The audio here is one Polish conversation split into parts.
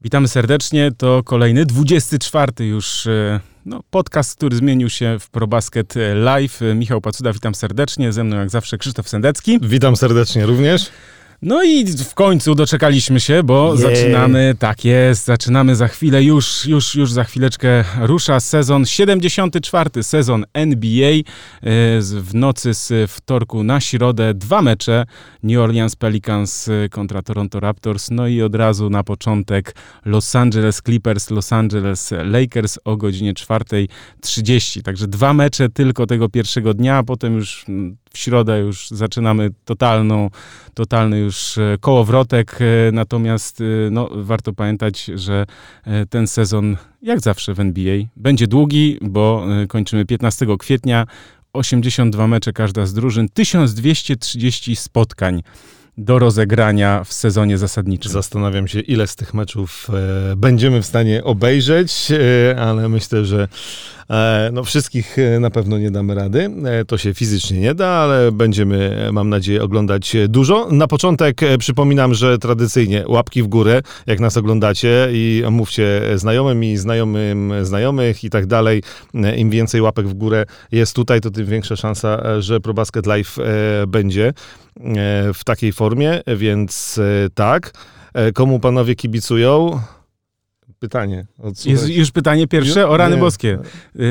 Witamy serdecznie. To kolejny, 24 już e, no, podcast, który zmienił się w ProBasket Live. Michał Pacuda, witam serdecznie. Ze mną jak zawsze Krzysztof Sendecki. Witam serdecznie również. No i w końcu doczekaliśmy się, bo Jej. zaczynamy, tak jest, zaczynamy za chwilę, już, już, już za chwileczkę rusza sezon, 74 sezon NBA. E, w nocy z wtorku na środę dwa mecze, New Orleans Pelicans e, kontra Toronto Raptors, no i od razu na początek Los Angeles Clippers, Los Angeles Lakers o godzinie 4.30. Także dwa mecze tylko tego pierwszego dnia, a potem już mm, w środę już zaczynamy totalną, totalny już e, kołowrotek, e, natomiast e, no, warto pamiętać, że ten sezon, jak zawsze w NBA, będzie długi, bo kończymy 15 kwietnia, 82 mecze każda z drużyn, 1230 spotkań do rozegrania w sezonie zasadniczym. Zastanawiam się, ile z tych meczów e, będziemy w stanie obejrzeć, e, ale myślę, że no, wszystkich e, na pewno nie damy rady. E, to się fizycznie nie da, ale będziemy, mam nadzieję, oglądać dużo. Na początek e, przypominam, że tradycyjnie łapki w górę, jak nas oglądacie i mówcie znajomym i znajomym znajomych i tak dalej. Im więcej łapek w górę jest tutaj, to tym większa szansa, że ProBasket Live będzie. E, w takiej formie, więc e, tak. E, komu panowie kibicują? Pytanie. Jest już pytanie pierwsze o rany Nie. boskie. Yy,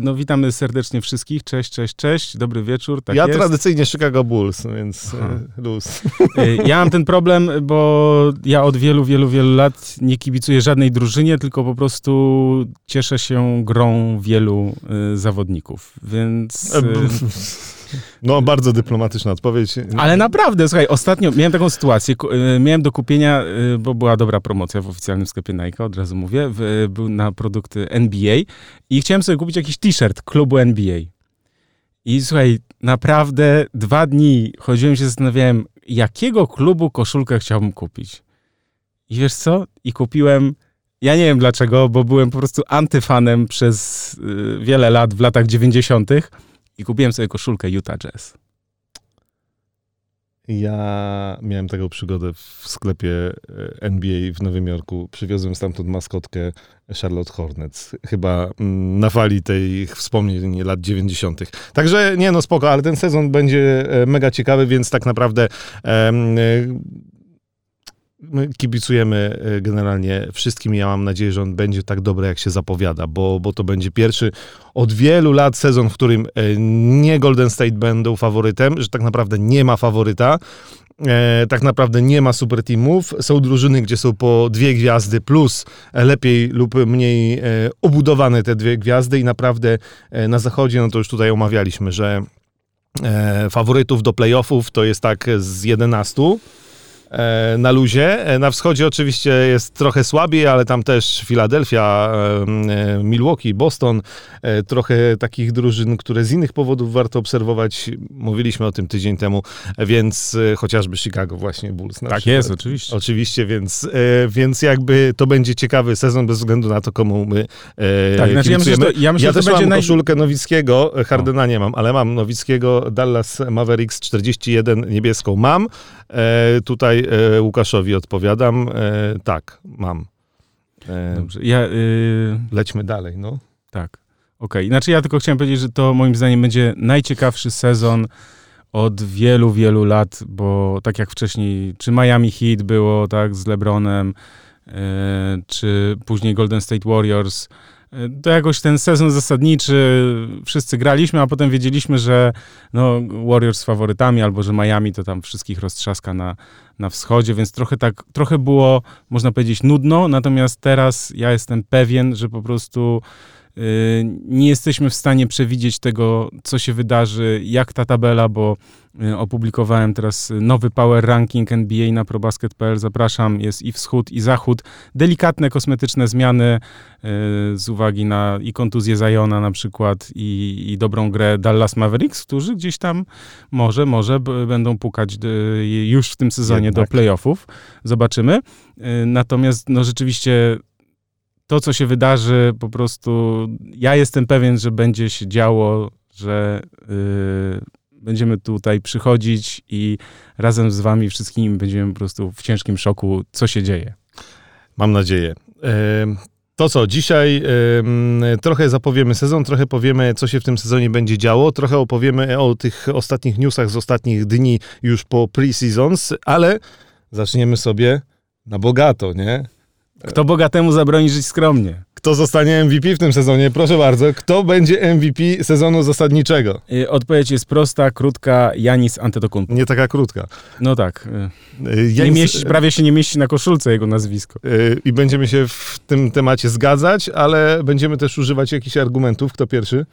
no witamy serdecznie wszystkich. Cześć, cześć, cześć. Dobry wieczór. Tak ja jest. tradycyjnie Chicago Bulls, więc luz. Yy, ja mam ten problem, bo ja od wielu, wielu, wielu lat nie kibicuję żadnej drużynie, tylko po prostu cieszę się grą wielu yy, zawodników, więc... No, bardzo dyplomatyczna odpowiedź. Ale naprawdę, słuchaj, ostatnio miałem taką sytuację, y, miałem do kupienia, y, bo była dobra promocja w oficjalnym sklepie Nike, od razu mówię, był na produkty NBA i chciałem sobie kupić jakiś t-shirt klubu NBA. I słuchaj, naprawdę dwa dni chodziłem się, zastanawiałem, jakiego klubu koszulkę chciałbym kupić. I wiesz co? I kupiłem ja nie wiem dlaczego, bo byłem po prostu antyfanem przez y, wiele lat w latach 90 i kupiłem sobie koszulkę Utah Jazz. Ja miałem taką przygodę w sklepie e, NBA w Nowym Jorku. Przywiozłem stamtąd maskotkę Charlotte Hornets. Chyba mm, na fali tej wspomnień lat 90. Także nie no spoko, ale ten sezon będzie e, mega ciekawy, więc tak naprawdę my kibicujemy e, generalnie wszystkim. Ja mam nadzieję, że on będzie tak dobry, jak się zapowiada, bo, bo to będzie pierwszy od wielu lat sezon, w którym e, nie Golden State będą faworytem, że tak naprawdę nie ma faworyta. E, tak naprawdę nie ma super teamów. Są drużyny, gdzie są po dwie gwiazdy plus lepiej lub mniej e, obudowane te dwie gwiazdy i naprawdę e, na zachodzie, no to już tutaj omawialiśmy, że e, faworytów do playoffów to jest tak z 11 E, na luzie. E, na wschodzie oczywiście jest trochę słabiej, ale tam też Filadelfia, e, Milwaukee, Boston, trochę takich drużyn, które z innych powodów warto obserwować. Mówiliśmy o tym tydzień temu, więc chociażby Chicago właśnie Bulls. tak przykład. jest, oczywiście. Oczywiście, więc, więc jakby to będzie ciekawy sezon bez względu na to, komu my tak, znaczy ja myślę, to, ja, myślę, ja też mam naj... koszulkę Nowickiego, Hardena nie mam, ale mam Nowickiego, Dallas Mavericks 41 niebieską mam. Tutaj e, Łukaszowi odpowiadam. E, tak, mam. E, Dobrze. Ja, y... Lećmy dalej, no. Tak. Okej. Okay. Znaczy ja tylko chciałem powiedzieć, że to moim zdaniem będzie najciekawszy sezon od wielu, wielu lat, bo tak jak wcześniej, czy Miami Heat było, tak, z LeBronem, czy później Golden State Warriors, to jakoś ten sezon zasadniczy wszyscy graliśmy, a potem wiedzieliśmy, że no, Warriors z faworytami, albo że Miami to tam wszystkich roztrzaska na, na wschodzie, więc trochę tak, trochę było, można powiedzieć, nudno, natomiast teraz ja jestem pewien, że po prostu nie jesteśmy w stanie przewidzieć tego, co się wydarzy, jak ta tabela, bo y, opublikowałem teraz nowy Power Ranking NBA na probasket.pl. Zapraszam, jest i wschód, i zachód. Delikatne kosmetyczne zmiany y, z uwagi na i kontuzję Zajona na przykład, i, i dobrą grę Dallas Mavericks, którzy gdzieś tam może, może będą pukać już w tym sezonie Jednak. do playoffów. Zobaczymy. Natomiast no rzeczywiście to, co się wydarzy, po prostu ja jestem pewien, że będzie się działo, że yy, będziemy tutaj przychodzić i razem z wami wszystkimi będziemy po prostu w ciężkim szoku, co się dzieje. Mam nadzieję. To co, dzisiaj trochę zapowiemy sezon, trochę powiemy, co się w tym sezonie będzie działo, trochę opowiemy o tych ostatnich newsach z ostatnich dni już po pre-seasons, ale zaczniemy sobie na bogato, nie? Kto bogatemu zabroni żyć skromnie? Kto zostanie MVP w tym sezonie? Proszę bardzo, kto będzie MVP sezonu zasadniczego? Y, odpowiedź jest prosta, krótka, Janis Antetokounmpo. Nie taka krótka. No tak. Y, y, Janis... Mieści, prawie się nie mieści na koszulce jego nazwisko. I będziemy się w tym temacie zgadzać, ale będziemy też używać jakichś argumentów. Kto pierwszy?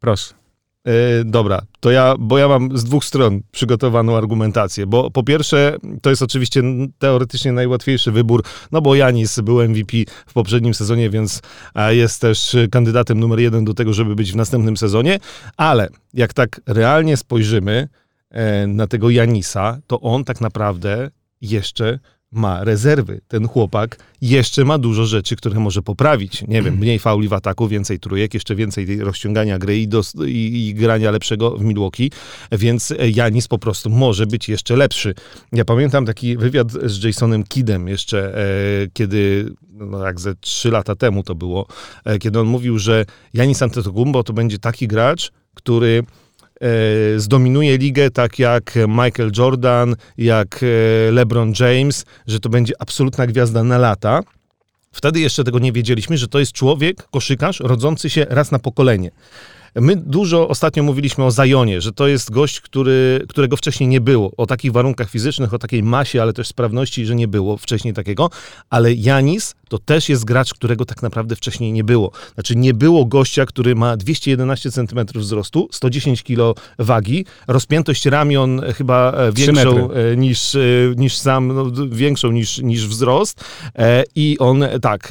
Proszę. E, dobra, to ja, bo ja mam z dwóch stron przygotowaną argumentację, bo po pierwsze, to jest oczywiście teoretycznie najłatwiejszy wybór, no bo Janis był MVP w poprzednim sezonie, więc jest też kandydatem numer jeden do tego, żeby być w następnym sezonie, ale jak tak realnie spojrzymy e, na tego Janisa, to on tak naprawdę jeszcze ma rezerwy. Ten chłopak jeszcze ma dużo rzeczy, które może poprawić. Nie wiem, mniej fauli w ataku, więcej trójek, jeszcze więcej rozciągania gry i, do, i, i, grania lepszego w Milwaukee, więc Janis po prostu może być jeszcze lepszy. Ja pamiętam taki wywiad z Jasonem Kidem jeszcze, e, kiedy, no jak ze trzy lata temu to było, e, kiedy on mówił, że Janis Antetokounmpo to będzie taki gracz, który zdominuje ligę, tak jak Michael Jordan, jak e, LeBron James, że to będzie absolutna gwiazda na lata. Wtedy jeszcze tego nie wiedzieliśmy, że to jest człowiek, koszykarz, rodzący się raz na pokolenie. My dużo ostatnio mówiliśmy o Zajonie, że to jest gość, który, którego wcześniej nie było. O takich warunkach fizycznych, o takiej masie, ale też sprawności, że nie było wcześniej takiego. Ale Janis to też jest gracz, którego tak naprawdę wcześniej nie było. Znaczy nie było gościa, który ma 211 cm wzrostu, 110 kg wagi, rozpiętość ramion chyba e, większą e, niż, e, niż sam, no, większą niż, niż wzrost. I on tak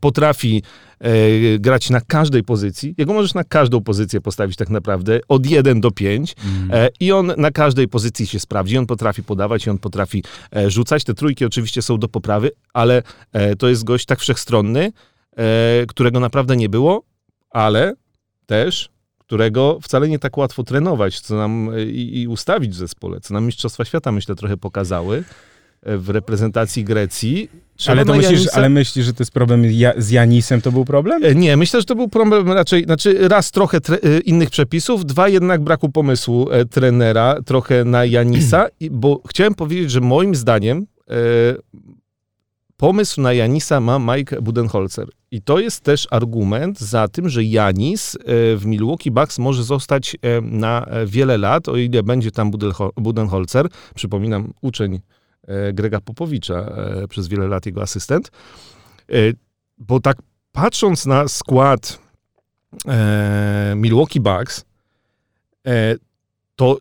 potrafi e, grać na każdej pozycji. Jego możesz na każdą pozycję postawić tak naprawdę, od 1 do 5 mm. e, i on na każdej pozycji się sprawdzi. On potrafi podawać i on potrafi e, rzucać. Te trójki oczywiście są do poprawy, ale to jest gość tak wszechstronny, którego naprawdę nie było, ale też którego wcale nie tak łatwo trenować, co nam i, i ustawić w zespole, co nam Mistrzostwa Świata, myślę, trochę pokazały w reprezentacji Grecji. ale, to myślisz, ale myślisz, że to jest problem z Janisem, to był problem? E, nie, myślę, że to był problem raczej, znaczy raz trochę tre, innych przepisów, dwa jednak braku pomysłu e, trenera trochę na Janisa, bo chciałem powiedzieć, że moim zdaniem e, pomysł na Janisa ma Mike Budenholzer. I to jest też argument za tym, że Janis w Milwaukee Bucks może zostać na wiele lat, o ile będzie tam Budenholzer. Przypominam, uczeń E, Grega Popowicza, e, przez wiele lat jego asystent. E, bo tak patrząc na skład Milwaukee Bucks, to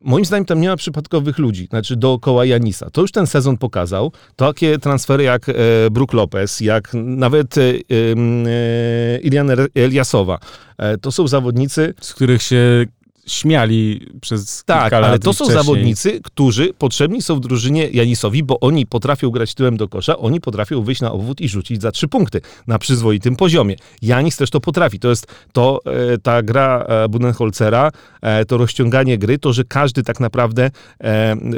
moim zdaniem tam nie ma przypadkowych ludzi, znaczy dookoła Janisa. To już ten sezon pokazał. Takie transfery jak Brook Lopez, jak nawet Ilian Eliasowa, to są zawodnicy... Z których się śmiali przez tak, ale to są wcześniej. zawodnicy, którzy potrzebni są w drużynie Janisowi, bo oni potrafią grać tyłem do kosza, oni potrafią wyjść na obwód i rzucić za trzy punkty na przyzwoitym poziomie. Janis też to potrafi. To jest to, e, ta gra e, Budenholzera, e, to rozciąganie gry, to, że każdy tak naprawdę,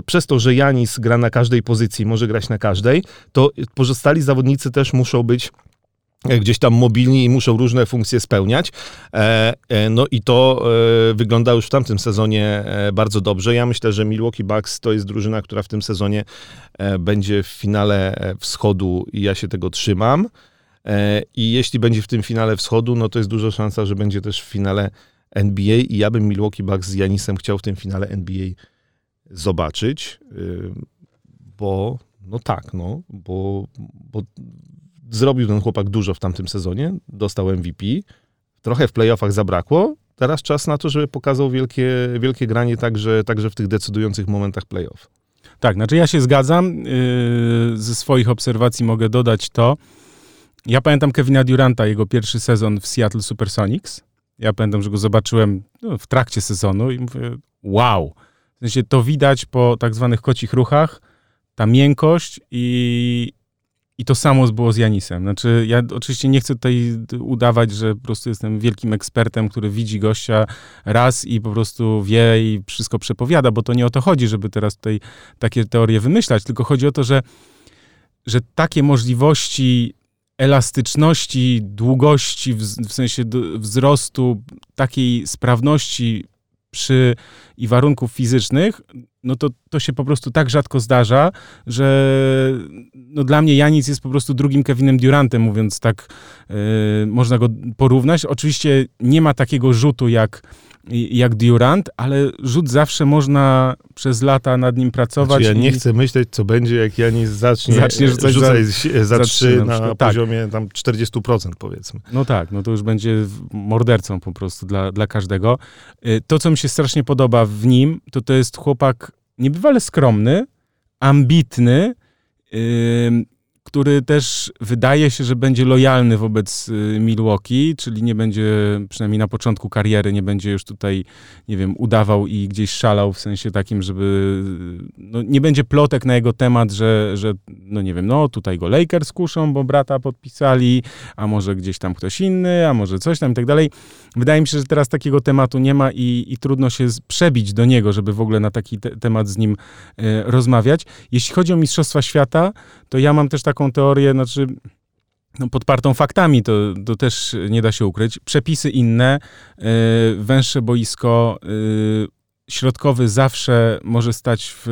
przez to, że Janis gra na każdej pozycji, może grać na każdej, to pozostali zawodnicy też muszą być gdzieś tam mobilni i muszą różne funkcje spełniać. E, e, no i to e, wygląda już w tamtym sezonie bardzo dobrze. Ja myślę, że Milwaukee Bucks to jest drużyna, która w tym sezonie będzie w finale wschodu i ja się tego trzymam. I jeśli będzie w tym finale wschodu, no to jest duża szansa, że będzie też w finale NBA i ja bym Milwaukee Bucks z Janisem chciał w tym finale NBA zobaczyć, bo no tak, no, bo, bo zrobił ten chłopak dużo w tamtym sezonie, dostał MVP, trochę w playoffach zabrakło, teraz czas na to, żeby pokazał wielkie, wielkie granie także, także w tych decydujących momentach playoff. Tak, znaczy ja się zgadzam. Yy, ze swoich obserwacji mogę dodać to. Ja pamiętam Kevina Duranta, jego pierwszy sezon w Seattle Supersonics. Ja pamiętam, że go zobaczyłem no, w trakcie sezonu i mówię, wow. W sensie to widać po tak zwanych kocich ruchach, ta miękkość i, i to samo było z Janisem. Znaczy, ja oczywiście nie chcę tutaj udawać, że po prostu jestem wielkim ekspertem, który widzi gościa raz i po prostu wie i wszystko przepowiada, bo to nie o to chodzi, żeby teraz tutaj takie teorie wymyślać, tylko chodzi o to, że że takie możliwości elastyczności, długości, w, w sensie wzrostu, takiej sprawności przy i warunków fizycznych, no to to się po prostu tak rzadko zdarza, że no dla mnie Janis jest po prostu drugim Kevinem Durantem, mówiąc tak, yy, można go porównać. Oczywiście nie ma takiego rzutu jak jak Durant, ale rzut zawsze można przez lata nad nim pracować. Znaczy ja nie chcę myśleć, co będzie, jak Janis zacznie, zacznie rzucać, rzucać za, za, za 3 na, na tak. poziomie tam 40% powiedzmy. No tak, no to już będzie mordercą po prostu dla, dla każdego. Y, to, co mi się strasznie podoba w nim, to to jest chłopak niebywale skromny, ambitny, yy, który też wydaje się, że będzie lojalny wobec y, Milwaukee, czyli nie będzie, przynajmniej na początku kariery, nie będzie już tutaj, nie wiem, udawał i gdzieś szalał w sensie takim, żeby, no, nie będzie plotek na jego temat, że, że, no nie wiem, no tutaj go Lakers kuszą, bo brata podpisali, a może gdzieś tam ktoś inny, a może coś tam i tak dalej. Wydaje mi się, że teraz takiego tematu nie ma i, i trudno się przebić do niego, żeby w ogóle na taki te temat z nim e, rozmawiać. Jeśli chodzi o Mistrzostwa Świata, to ja mam też taką teorię, znaczy no, podpartą faktami, to, to też nie da się ukryć. Przepisy inne, yy, węższe boisko, yy, środkowy zawsze może stać w,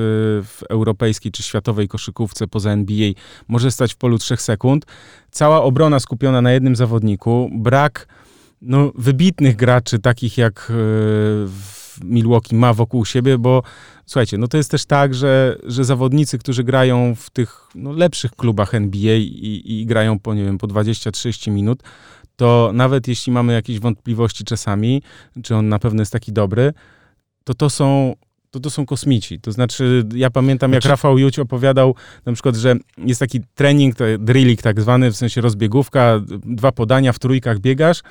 w, europejskiej czy światowej koszykówce poza NBA, może stać w polu 3 sekund. Cała obrona skupiona na jednym zawodniku, brak no, wybitnych graczy, takich jak yy, Milwaukee ma wokół siebie, bo słuchajcie, no to jest też tak, że, że zawodnicy, którzy grają w tych no, lepszych klubach NBA i, i grają po, nie wiem, po 20-30 minut, to nawet jeśli mamy jakieś wątpliwości czasami, czy on na pewno jest taki dobry, to to są to, to są kosmici. To znaczy, ja pamiętam, jak znaczy... Rafał Juć opowiadał na przykład, że jest taki trening, drilling tak zwany, w sensie rozbiegówka, dwa podania, w trójkach biegasz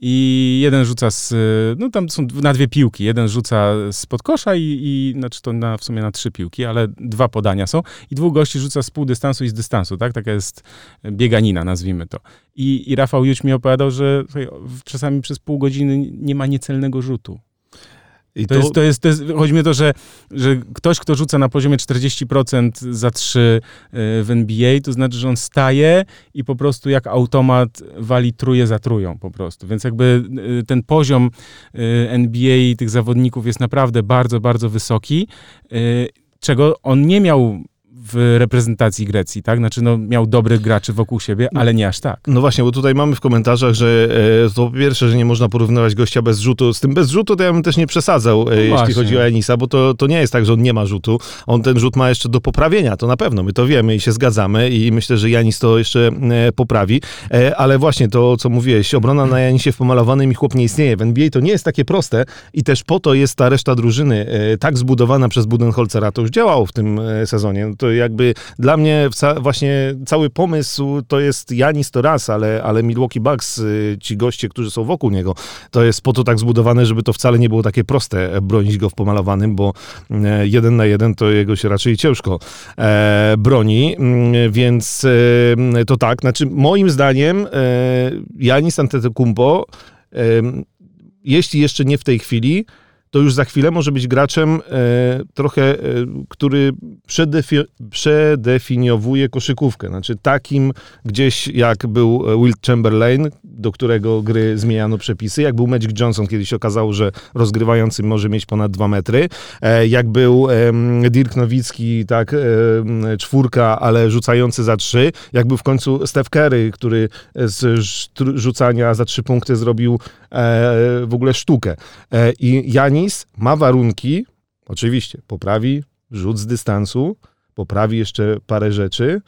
i jeden rzuca z, no tam są na dwie piłki, jeden rzuca spod kosza i, i znaczy to na, w sumie na trzy piłki, ale dwa podania są i dwóch gości rzuca z pół dystansu i z dystansu, tak? Taka jest bieganina, nazwijmy to. I, i Rafał Juć mi opowiadał, że czasami przez pół godziny nie ma niecelnego rzutu. I to, to, jest, to, jest, to jest, chodzi mi o to, że, że ktoś, kto rzuca na poziomie 40% za 3 e, w NBA, to znaczy, że on staje i po prostu jak automat wali truje za trują po prostu. Więc jakby e, ten poziom e, NBA tych zawodników jest naprawdę bardzo, bardzo wysoki, czego on nie miał w reprezentacji Grecji, tak? Znaczy, no, miał dobrych graczy wokół siebie, ale nie aż tak. No właśnie, bo tutaj mamy w komentarzach, że e, to po pierwsze, że nie można porównywać gościa bez rzutu. Z tym bez rzutu to ja bym też nie przesadzał, e, no jeśli właśnie. chodzi o Enisa, bo to, to nie jest tak, że on nie ma rzutu. On ten rzut ma jeszcze do poprawienia, to na pewno. My to wiemy i się zgadzamy i myślę, że Janis to jeszcze e, poprawi. E, ale właśnie to, co mówiłeś, obrona na Janisie w pomalowanym i chłop nie istnieje. W NBA to nie jest takie proste i też po to jest ta reszta drużyny e, tak zbudowana przez Budenholzera. To już działało w tym e, sezonie. No to jakby dla mnie właśnie cały pomysł to jest Janis to raz, ale, ale Milwaukee Bucks, y, ci goście, którzy są wokół niego, to jest po to tak zbudowane, żeby to wcale nie było takie proste e, bronić go w pomalowanym, bo e, jeden na jeden to jego się raczej ciężko e, broni, mm, więc e, to tak, znaczy moim zdaniem Janis Antetokounmpo jeśli jeszcze nie w tej chwili, to już za chwilę może być graczem e, trochę, e, który przedefi przedefiniowuje koszykówkę. Znaczy takim gdzieś jak był Will Chamberlain, do którego gry zmieniano przepisy, jak był Magic Johnson, kiedyś się okazało, że rozgrywający może mieć ponad dwa metry, e, jak był e, Dirk Nowicki, tak, e, czwórka, ale rzucający za trzy, jak był w końcu Steph Curry, który z rzucania za trzy punkty zrobił e, w ogóle sztukę. E, I Ma warunki, oczywiście, poprawi rzut z dystansu, poprawi jeszcze parę rzeczy,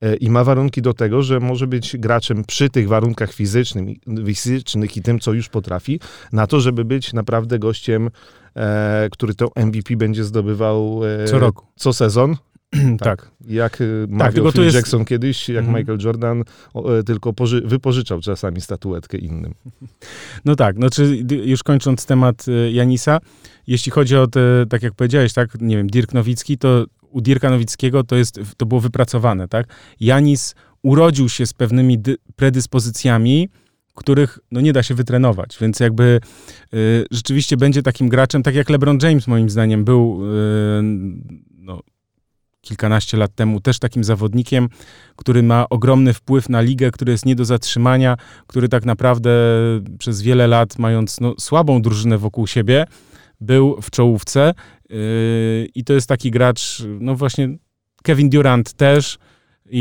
E, i ma warunki do tego, że może być graczem przy tych warunkach fizycznych i tym, co już potrafi, na to, żeby być naprawdę gościem, e, który to MVP będzie zdobywał e, co roku. Co sezon. tak. tak. Jak tak, mawiał Phil jest... Jackson kiedyś, jak mm. Michael Jordan o, tylko poży- wypożyczał czasami statuetkę innym. No tak, no czy już kończąc temat Janisa, jeśli chodzi o te, tak jak powiedziałeś, tak, nie wiem, Dirk Nowicki, to u Dirka Nowickiego to, jest, to było wypracowane, tak? Janis urodził się z pewnymi predyspozycjami, których no, nie da się wytrenować, więc jakby y, rzeczywiście będzie takim graczem, tak jak LeBron James moim zdaniem był y, no, kilkanaście lat temu, też takim zawodnikiem, który ma ogromny wpływ na ligę, który jest nie do zatrzymania, który tak naprawdę przez wiele lat, mając no, słabą drużynę wokół siebie, był w czołówce yy, i to jest taki gracz, no właśnie Kevin Durant też i,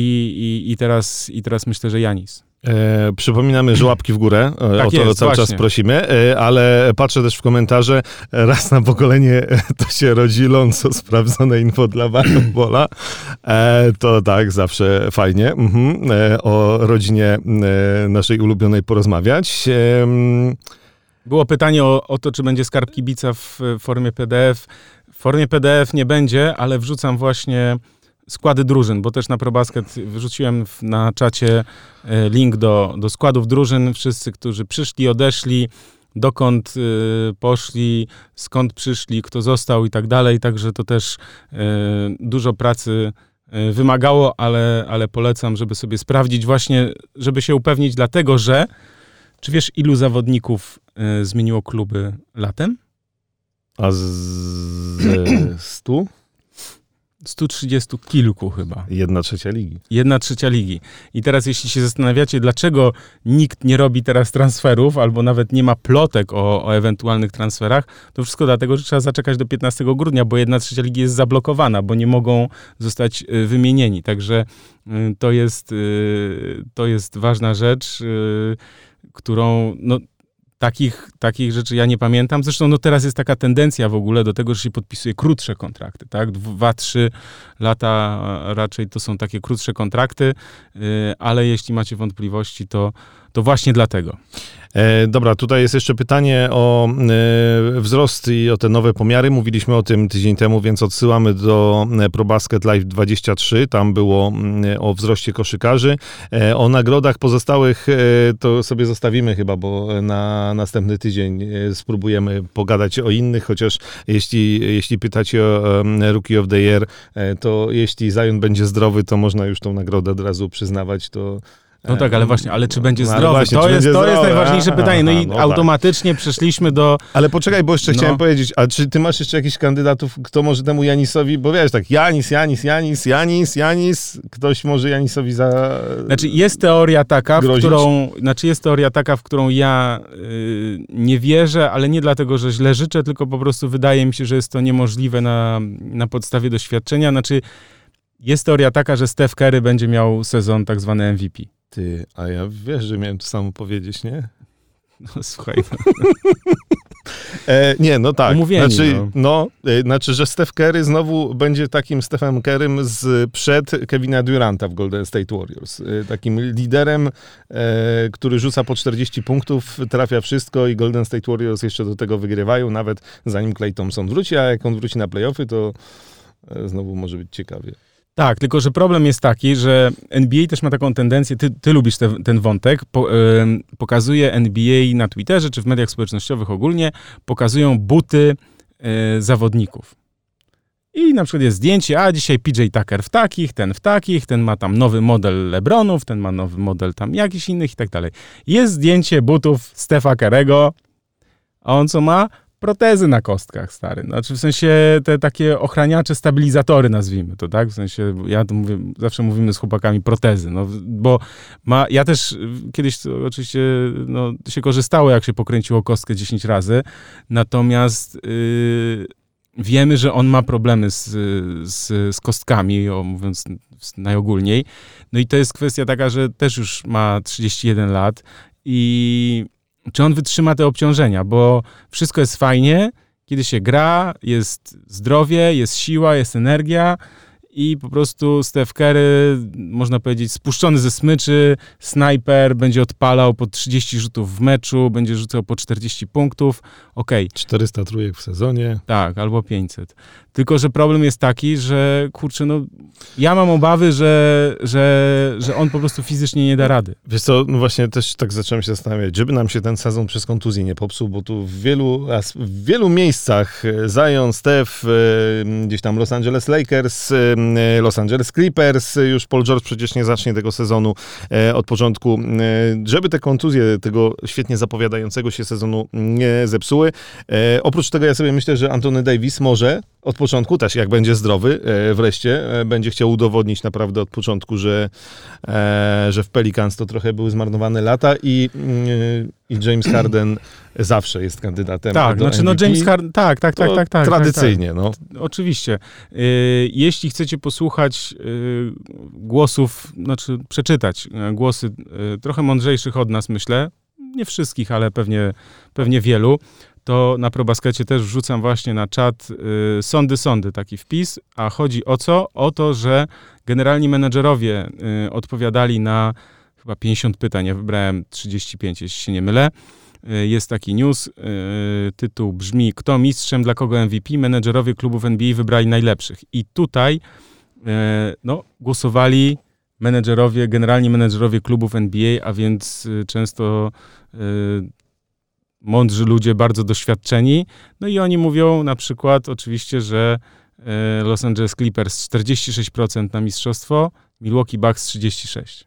i, i, teraz, i teraz myślę, że Janis. E, przypominamy, że łapki w górę, e, tak o to jest, cały właśnie. czas prosimy, e, ale patrzę też w komentarze, raz na pokolenie to się rodzi Lonzo, sprawdzone info dla Bola. E, to tak, zawsze fajnie mhm. E, o rodzinie e, naszej ulubionej porozmawiać. Było pytanie o, o to, czy będzie skarb kibica w formie PDF. W formie PDF nie będzie, ale wrzucam właśnie składy drużyn, bo też na ProBasket wrzuciłem na czacie e, link do, do składów drużyn. Wszyscy, którzy przyszli, odeszli, dokąd y, poszli, skąd przyszli, kto został i tak dalej. Także to też y, dużo pracy y, wymagało, ale, ale polecam, żeby sobie sprawdzić właśnie, żeby się upewnić, dlatego że czy wiesz, ilu zawodników zmieniło kluby latem? A z stu? 130 kilku chyba. Jedna trzecia ligi. Jedna trzecia ligi. I teraz jeśli się zastanawiacie, dlaczego nikt nie robi teraz transferów, albo nawet nie ma plotek o, o ewentualnych transferach, to wszystko dlatego, że trzeba zaczekać do 15 grudnia, bo jedna trzecia ligi jest zablokowana, bo nie mogą zostać y, wymienieni. Także y, to jest, y, to jest ważna rzecz, którą no, Takich, takich rzeczy ja nie pamiętam. Zresztą no teraz jest taka tendencja w ogóle do tego, że się podpisuje krótsze kontrakty, tak? Dwa, trzy lata raczej to są takie krótsze kontrakty, ale jeśli macie wątpliwości, to, to właśnie dlatego. E, dobra, tutaj jest jeszcze pytanie o e, wzrost i o te nowe pomiary. Mówiliśmy o tym tydzień temu, więc odsyłamy do e, ProBasket Live 23. Tam było mm, o wzroście koszykarzy. E, o nagrodach pozostałych e, to sobie zostawimy chyba, bo na następny tydzień e, spróbujemy pogadać o innych, chociaż jeśli, jeśli pytacie o Rookie of the Year, to jeśli Zion będzie zdrowy, to można już tą nagrodę od razu przyznawać, to no tak, ale właśnie, ale czy będzie no, zdrowy? Właśnie, to, jest, to jest najważniejsze pytanie. No i no tak. automatycznie tak. przeszliśmy do... Ale poczekaj, bo jeszcze no. chciałem powiedzieć, a czy ty masz jeszcze jakichś kandydatów, kto może temu Janisowi, bo wiesz tak, Janis, Janis, Janis, Janis, Janis, ktoś może Janisowi za... Znaczy jest teoria taka, grozić? w którą, znaczy jest teoria taka, w którą ja yy, nie wierzę, ale nie dlatego, że źle życzę, tylko po prostu wydaje mi się, że jest to niemożliwe na, na podstawie doświadczenia. Znaczy jest teoria taka, że Steph Curry będzie miał sezon tak zwany MVP. Ty, a ja wiesz, że miałem to samo powiedzieć, nie? No słuchaj. e, nie, no tak. Umówieni, znaczy, no. no e, znaczy, że Steph Curry znowu będzie takim Stephem Kerrym z przed Kevina Duranta w Golden State Warriors. E, takim liderem, e, który rzuca po 40 punktów, trafia wszystko i Golden State Warriors jeszcze do tego wygrywają, nawet zanim Clay Thompson wróci, a jak on wróci na playoffy, to e, znowu może być ciekawie. Tak, tylko że problem jest taki, że NBA też ma taką tendencję, ty, ty lubisz te, ten wątek, po, pokazuje NBA na Twitterze czy w mediach społecznościowych ogólnie, pokazują buty y, zawodników. I na przykład jest zdjęcie, a dzisiaj PJ Tucker w takich, ten w takich, ten ma tam nowy model Lebronów, ten ma nowy model tam jakichś innych i tak dalej. Jest zdjęcie butów Stefa Kerego, a on co ma? Protezy na kostkach, stary. Znaczy w sensie te takie ochraniacze, stabilizatory nazwijmy to, tak? W sensie, ja to mówię, zawsze mówimy z chłopakami protezy, no bo ma, ja też kiedyś oczywiście no, się korzystało, jak się pokręciło kostkę 10 razy, natomiast yy, wiemy, że on ma problemy z, z, z kostkami, mówiąc najogólniej. No i to jest kwestia taka, że też już ma 31 lat i czy on wytrzyma te obciążenia, bo wszystko jest fajnie, kiedy się gra, jest zdrowie, jest siła, jest energia, i po prostu Steph Curry, można powiedzieć, spuszczony ze smyczy, snajper, będzie odpalał po 30 rzutów w meczu, będzie rzucał po 40 punktów, okej. Okay. 400 trójek w sezonie. Tak, albo 500. Tylko, że problem jest taki, że kurczę, no ja mam obawy, że, że, że on po prostu fizycznie nie da rady. Wiesz co, no właśnie też tak zacząłem się zastanawiać, żeby nam się ten sezon przez kontuzję nie popsuł, bo tu w wielu, w wielu miejscach Zion, Steph, gdzieś tam Los Angeles Lakers, e, Los Angeles Clippers. Już Paul George przecież nie zacznie tego sezonu e, od początku, żeby te kontuzje tego świetnie zapowiadającego się sezonu nie zepsuły. Oprócz tego ja sobie myślę, że Antony Davis może od początku, też jak będzie zdrowy wreszcie, będzie chciał udowodnić naprawdę od początku, że, że w Pelicans to trochę były zmarnowane lata i, i James Harden zawsze jest kandydatem tak, do znaczy MVP. no James Harden, tak, tak, tak, tak, tak. Tradycyjnie, tak, tak. no. Oczywiście. Y, jeśli chcecie posłuchać y, głosów, znaczy przeczytać y, głosy trochę mądrzejszych od nas, myślę, nie wszystkich, ale pewnie, pewnie wielu, to na ProBaskecie też wrzucam właśnie na czat sądy, sądy, taki wpis, a chodzi o co? O to, że generalni menedżerowie odpowiadali na chyba 50 pytań, ja wybrałem 35, jeśli się nie mylę, E, jest taki news, e, tytuł brzmi Kto mistrzem, dla kogo MVP? Menedżerowie klubów NBA wybrali najlepszych. I tutaj e, no, głosowali menedżerowie, generalni menedżerowie klubów NBA, a więc często mądrzy ludzie, bardzo doświadczeni. No i oni mówią na przykład oczywiście, że Los Angeles Clippers 46% na mistrzostwo, Milwaukee Bucks 36%.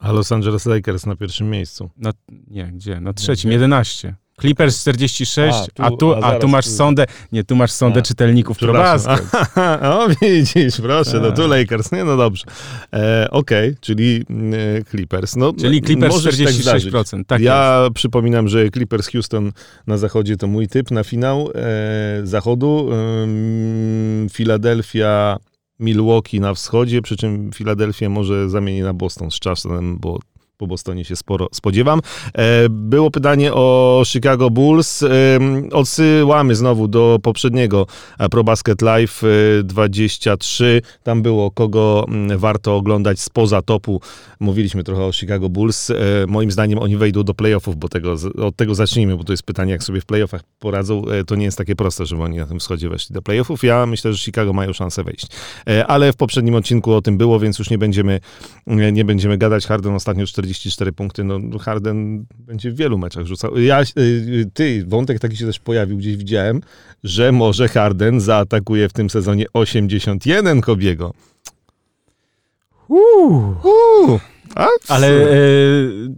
A Los Angeles Lakers na pierwszym miejscu. Na, nie, gdzie? Na trzecim, 11. Clippers 46, a tu, a tu, a tu masz tu... sondę, nie, tu masz sondę a, czytelników ProBasket. O, widzisz, proszę, no tu Lakers, nie, no dobrze. E, Okej, okay, czyli e, Clippers. No, czyli Clippers 46%, tak, tak Ja jest. przypominam, że Clippers Houston na zachodzie to mój typ na finał e, zachodu. Filadelfia Milwaukee na wschodzie, przy czym Filadelfię może zamieni na Boston z czasem, bo po Bostonie się sporo spodziewam. E, było pytanie o Chicago Bulls. Odsyłamy znowu do poprzedniego e, Pro Basket Live 23. E, Tam było kogo warto oglądać spoza topu. Mówiliśmy trochę o Chicago Bulls. Moim zdaniem oni wejdą do playoffów, bo tego, od tego zacznijmy, bo to jest pytanie, jak sobie w playoffach poradzą. To nie jest takie proste, żeby oni na tym wschodzie weszli do playoffów. Ja myślę, że Chicago mają szansę wejść. Ale w poprzednim odcinku o tym było, więc już nie będziemy, nie będziemy gadać. Harden ostatnio 40 44 punkty, no Harden będzie w wielu meczach rzucał. Ja, y, y, ty, wątek taki się też pojawił, gdzieś widziałem, że może Harden zaatakuje w tym sezonie 81 Kobiego. Uuu. Ale e,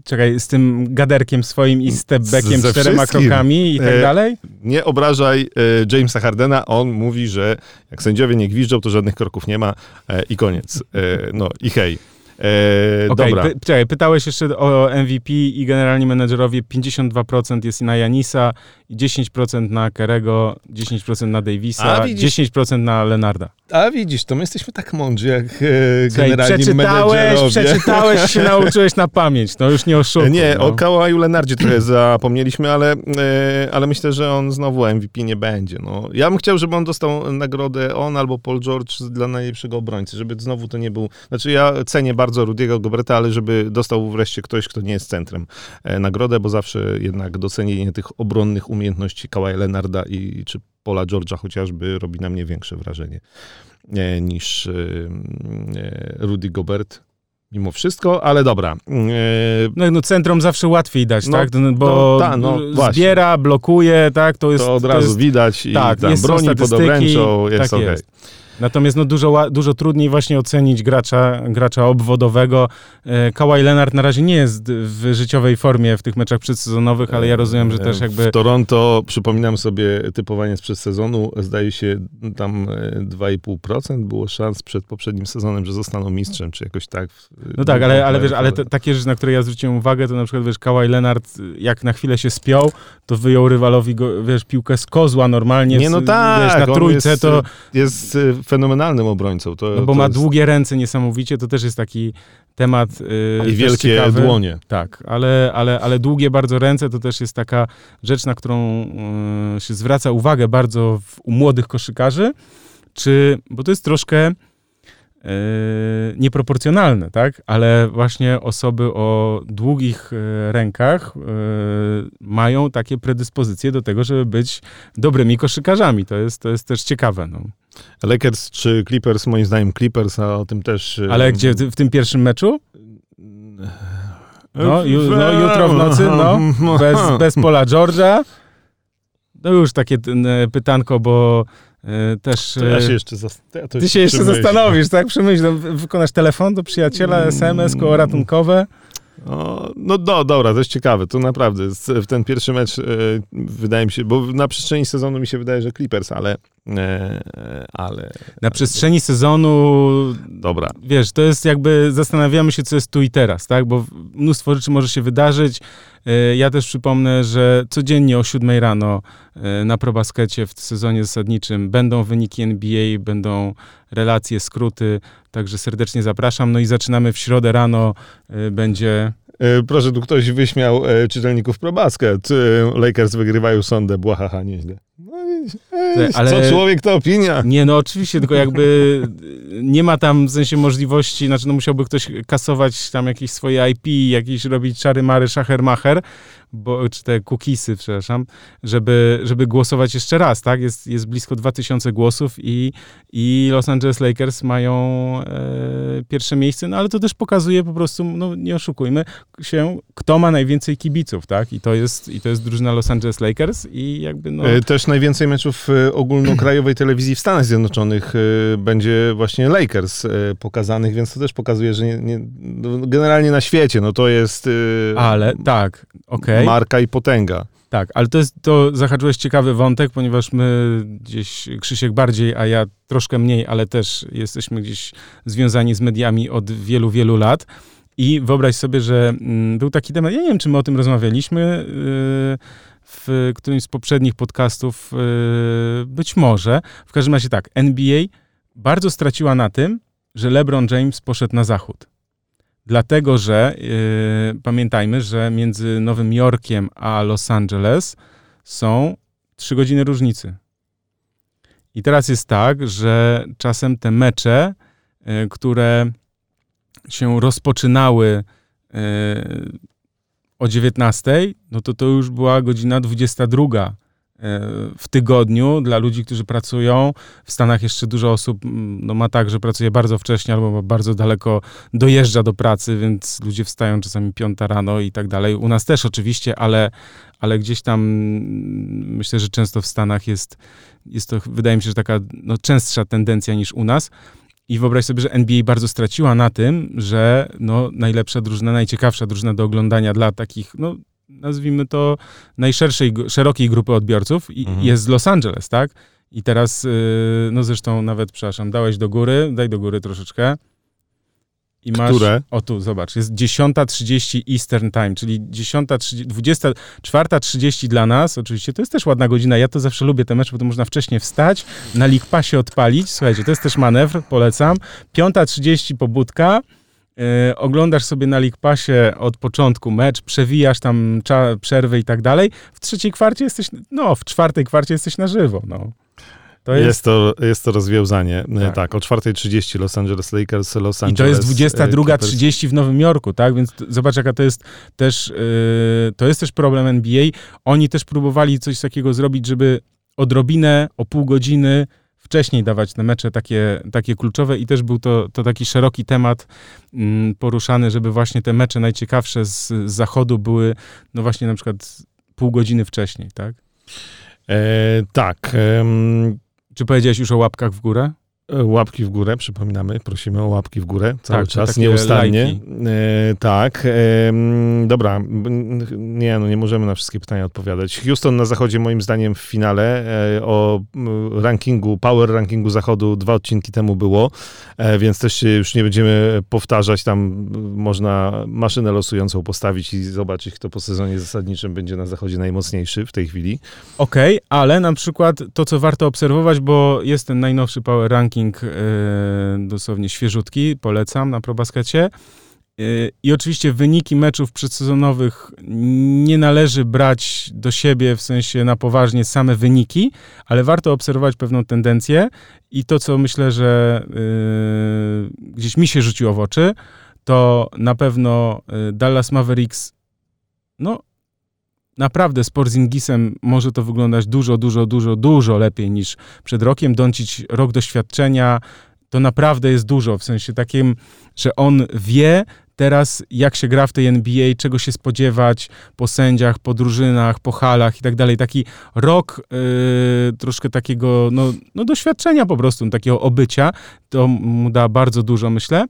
czekaj, z tym gaderkiem swoim i stepbackiem, z, czterema krokami i tak e, dalej? Nie obrażaj e, Jamesa Hardena, on mówi, że jak sędziowie nie gwiżdżą, to żadnych kroków nie ma e, i koniec. E, no i hej. E, okay, dobra. Py, czekaj, pytałeś jeszcze o MVP i generalni menedżerowie. 52% jest na Janisa i 10% na Kerego, 10% na Davisa, 10% na Lenarda. A widzisz, to my jesteśmy tak mądrzy jak e, generalni przeczytałeś, Przeczytałeś, się nauczyłeś na pamięć, no już nie oszukuj. Nie, no. o Kałaju Lenardzie trochę zapomnieliśmy, ale, e, ale myślę, że on znowu MVP nie będzie. No. Ja bym chciał, żeby on dostał nagrodę, on albo Paul George dla najlepszego obrońcy, żeby znowu to nie był... Znaczy ja cenię bardzo Rudiego Goberta, ale żeby dostał wreszcie ktoś, kto nie jest centrem e, nagrodę, bo zawsze jednak docenienie tych obronnych umiejętności Kałaja Lenarda i czy Pola George'a chociażby robi na mnie większe wrażenie e, niż e, Rudy Gobert. Mimo wszystko, ale dobra. No, no centrum zawsze łatwiej dać, no, tak? Bo to, ta, no, zbiera, właśnie. blokuje, tak? To, jest, to od razu to jest, widać i tak, tam broni pod obręczą, jest tak okay. jest. Natomiast no, dużo, dużo trudniej właśnie ocenić gracza, gracza obwodowego. E, Kawhi Leonard na razie nie jest w życiowej formie w tych meczach przedsezonowych, ale ja rozumiem, że też jakby... W Toronto, przypominam sobie typowanie sprzed sezonu, zdaje się tam 2,5% e, było szans przed poprzednim sezonem, że zostaną mistrzem, czy jakoś tak. No tak, ale, ale wiesz, ale takie rzeczy, na które ja zwróciłem uwagę, to na przykład, wiesz, Kawhi Leonard, jak na chwilę się spiął, to wyjął rywalowi, go, wiesz, piłkę z kozła normalnie. Nie, no tak, wiesz, na trójce jest, to... Jest fenomenalnym obrońcą. To, no bo ma jest... długie ręce niesamowicie, to też jest taki temat yy, I wielkie ciekawy. dłonie. Tak, ale, ale, ale długie bardzo ręce to też jest taka rzecz, na którą yy, się zwraca uwagę bardzo w, u młodych koszykarzy, czy, bo to jest troszkę nieproporcjonalne, tak? Ale właśnie osoby o długich yy, rękach yy, mają takie predyspozycje do tego, żeby być dobrymi koszykarzami. To jest, to jest też ciekawe. No. Lakers czy Clippers? Moim zdaniem Clippers, a o tym też... Ale gdzie? W tym pierwszym meczu? No, ju, no jutro w nocy, no. Bez, bez Pola George'a. No już takie pytanko, bo też... To ja e, się jeszcze, zas- ja Ty się jeszcze zastanowisz, tak? Przemyśl, no, wykonasz telefon do przyjaciela, Mm. SMS, koło ratunkowe. O, no do, dobra, to jest ciekawe, to naprawdę. W ten pierwszy mecz e, wydaje mi się, bo na przestrzeni sezonu mi się wydaje, że Clippers, ale, e, ale Na przestrzeni sezonu, dobra. wiesz, to jest jakby, zastanawiamy się, co jest tu i teraz, tak? Bo mnóstwo rzeczy może się wydarzyć. E, Ja też przypomnę, że codziennie o 7 rano e, na ProBaskecie w sezonie zasadniczym będą wyniki NBA, będą relacje, skróty, także serdecznie zapraszam. No i zaczynamy w środę rano, e, będzie... Proszę, tu ktoś wyśmiał czytelników ProBasket. Lakers wygrywają sondę, błahaha, nieźle. No, i- e, Ale- Co człowiek, to opinia. Nie, no oczywiście, tylko jakby nie ma tam w sensie możliwości, znaczy no musiałby ktoś kasować tam jakieś swoje IP, jakieś robić czary-mary, szacher-macher, bo, czy te cookiesy, przepraszam, żeby, żeby głosować jeszcze raz, tak? Jest, jest blisko 2000 głosów i, i Los Angeles Lakers mają e, pierwsze miejsce, no ale to też pokazuje po prostu, no nie oszukujmy się, kto ma najwięcej kibiców, tak? I to jest, i to jest drużyna Los Angeles Lakers i jakby no... E, Też najwięcej meczów e, ogólnokrajowej telewizji w Stanach Zjednoczonych e, będzie właśnie Lakers e, pokazanych, więc to też pokazuje, że nie, nie, no, generalnie na świecie no to jest Ale, tak, okej. marka i potęga. Tak, ale to jest, to zahaczyłeś ciekawy wątek, ponieważ my gdzieś, Krzysiek bardziej, a ja troszkę mniej, ale też jesteśmy gdzieś związani z mediami od wielu, wielu lat. I wyobraź sobie, że mm, był taki temat, ja nie wiem, czy my o tym rozmawialiśmy yy, w którymś z poprzednich podcastów, yy, być może. W każdym razie tak, NBA bardzo straciła na tym, że LeBron James poszedł na zachód. Dlatego, że yy, pamiętajmy, że między Nowym Jorkiem a Los Angeles są trzy godziny różnicy. I teraz jest tak, że czasem te mecze, yy, które się rozpoczynały yy, o 19, no to to już była godzina 22 yy, w tygodniu dla ludzi, którzy pracują. W Stanach jeszcze dużo osób mm, no, ma tak, że pracuje bardzo wcześnie albo bardzo daleko dojeżdża do pracy, więc ludzie wstają czasami piąta rano i tak dalej. U nas też oczywiście, ale, ale gdzieś tam mm, myślę, że często w Stanach jest, jest to, wydaje mi się, że taka no, częstsza tendencja niż u nas. I wyobraź sobie, że NBA bardzo straciła na tym, że no, najlepsza drużyna, najciekawsza drużyna do oglądania dla takich, no nazwijmy to, najszerszej, szerokiej grupy odbiorców i, Mhm. jest z Los Angeles, tak? I teraz, yy, no zresztą nawet, przepraszam, dałeś do góry, daj do góry troszeczkę. I masz, Które? o tu, zobacz, jest 10.30 Eastern Time, czyli 10.30, 24.30 dla nas, oczywiście, to jest też ładna godzina, ja to zawsze lubię te mecze, bo to można wcześniej wstać, na League Passie odpalić, słuchajcie, to jest też manewr, polecam. 5.30 pobudka, yy, oglądasz sobie na League Passie od początku mecz, przewijasz tam cza- przerwy i tak dalej, w trzeciej kwarcie jesteś, no, w czwartej kwarcie jesteś na żywo, no. To Jest, jest, to, jest to rozwiązanie. E, Tak. Tak, o 4.30 Los Angeles Lakers, Los I Angeles to jest e, 22.30 w Nowym Jorku, tak? Więc zobacz, jaka to jest też, yy, to jest też problem NBA. Oni też próbowali coś takiego zrobić, żeby odrobinę, o pół godziny wcześniej dawać te mecze takie, takie kluczowe i też był to, to taki szeroki temat mm, poruszany, żeby właśnie te mecze najciekawsze z, z zachodu były, no właśnie na przykład pół godziny wcześniej, tak? E, tak. em, Czy powiedziałeś już o łapkach w górę? E, Łapki w górę, przypominamy, prosimy o łapki w górę cały Tak, czas, nieustannie. lajki. E, tak, em, dobra, nie, no nie możemy na wszystkie pytania odpowiadać. Houston na zachodzie moim zdaniem w finale e, o rankingu, power rankingu zachodu dwa odcinki temu było, e, więc też się już nie będziemy powtarzać, tam można maszynę losującą postawić i zobaczyć, kto po sezonie zasadniczym będzie na zachodzie najmocniejszy w tej chwili. Okej, ale na przykład to, co warto obserwować, bo jest ten najnowszy Power Ranking, e, dosłownie świeżutki, polecam na ProBaskecie. E, I oczywiście wyniki meczów przedsezonowych nie należy brać do siebie, w sensie na poważnie same wyniki, ale warto obserwować pewną tendencję i to, co myślę, że e, gdzieś mi się rzuciło w oczy, to na pewno Dallas Mavericks, no naprawdę z Porzingisem może to wyglądać dużo, dużo, dużo, dużo lepiej niż przed rokiem. Doncić rok doświadczenia to naprawdę jest dużo, w sensie takim, że on wie teraz jak się gra w tej NBA, czego się spodziewać po sędziach, po drużynach, po halach i tak dalej. Taki rok yy, troszkę takiego no, no doświadczenia po prostu, takiego obycia, to mu da bardzo dużo, myślę.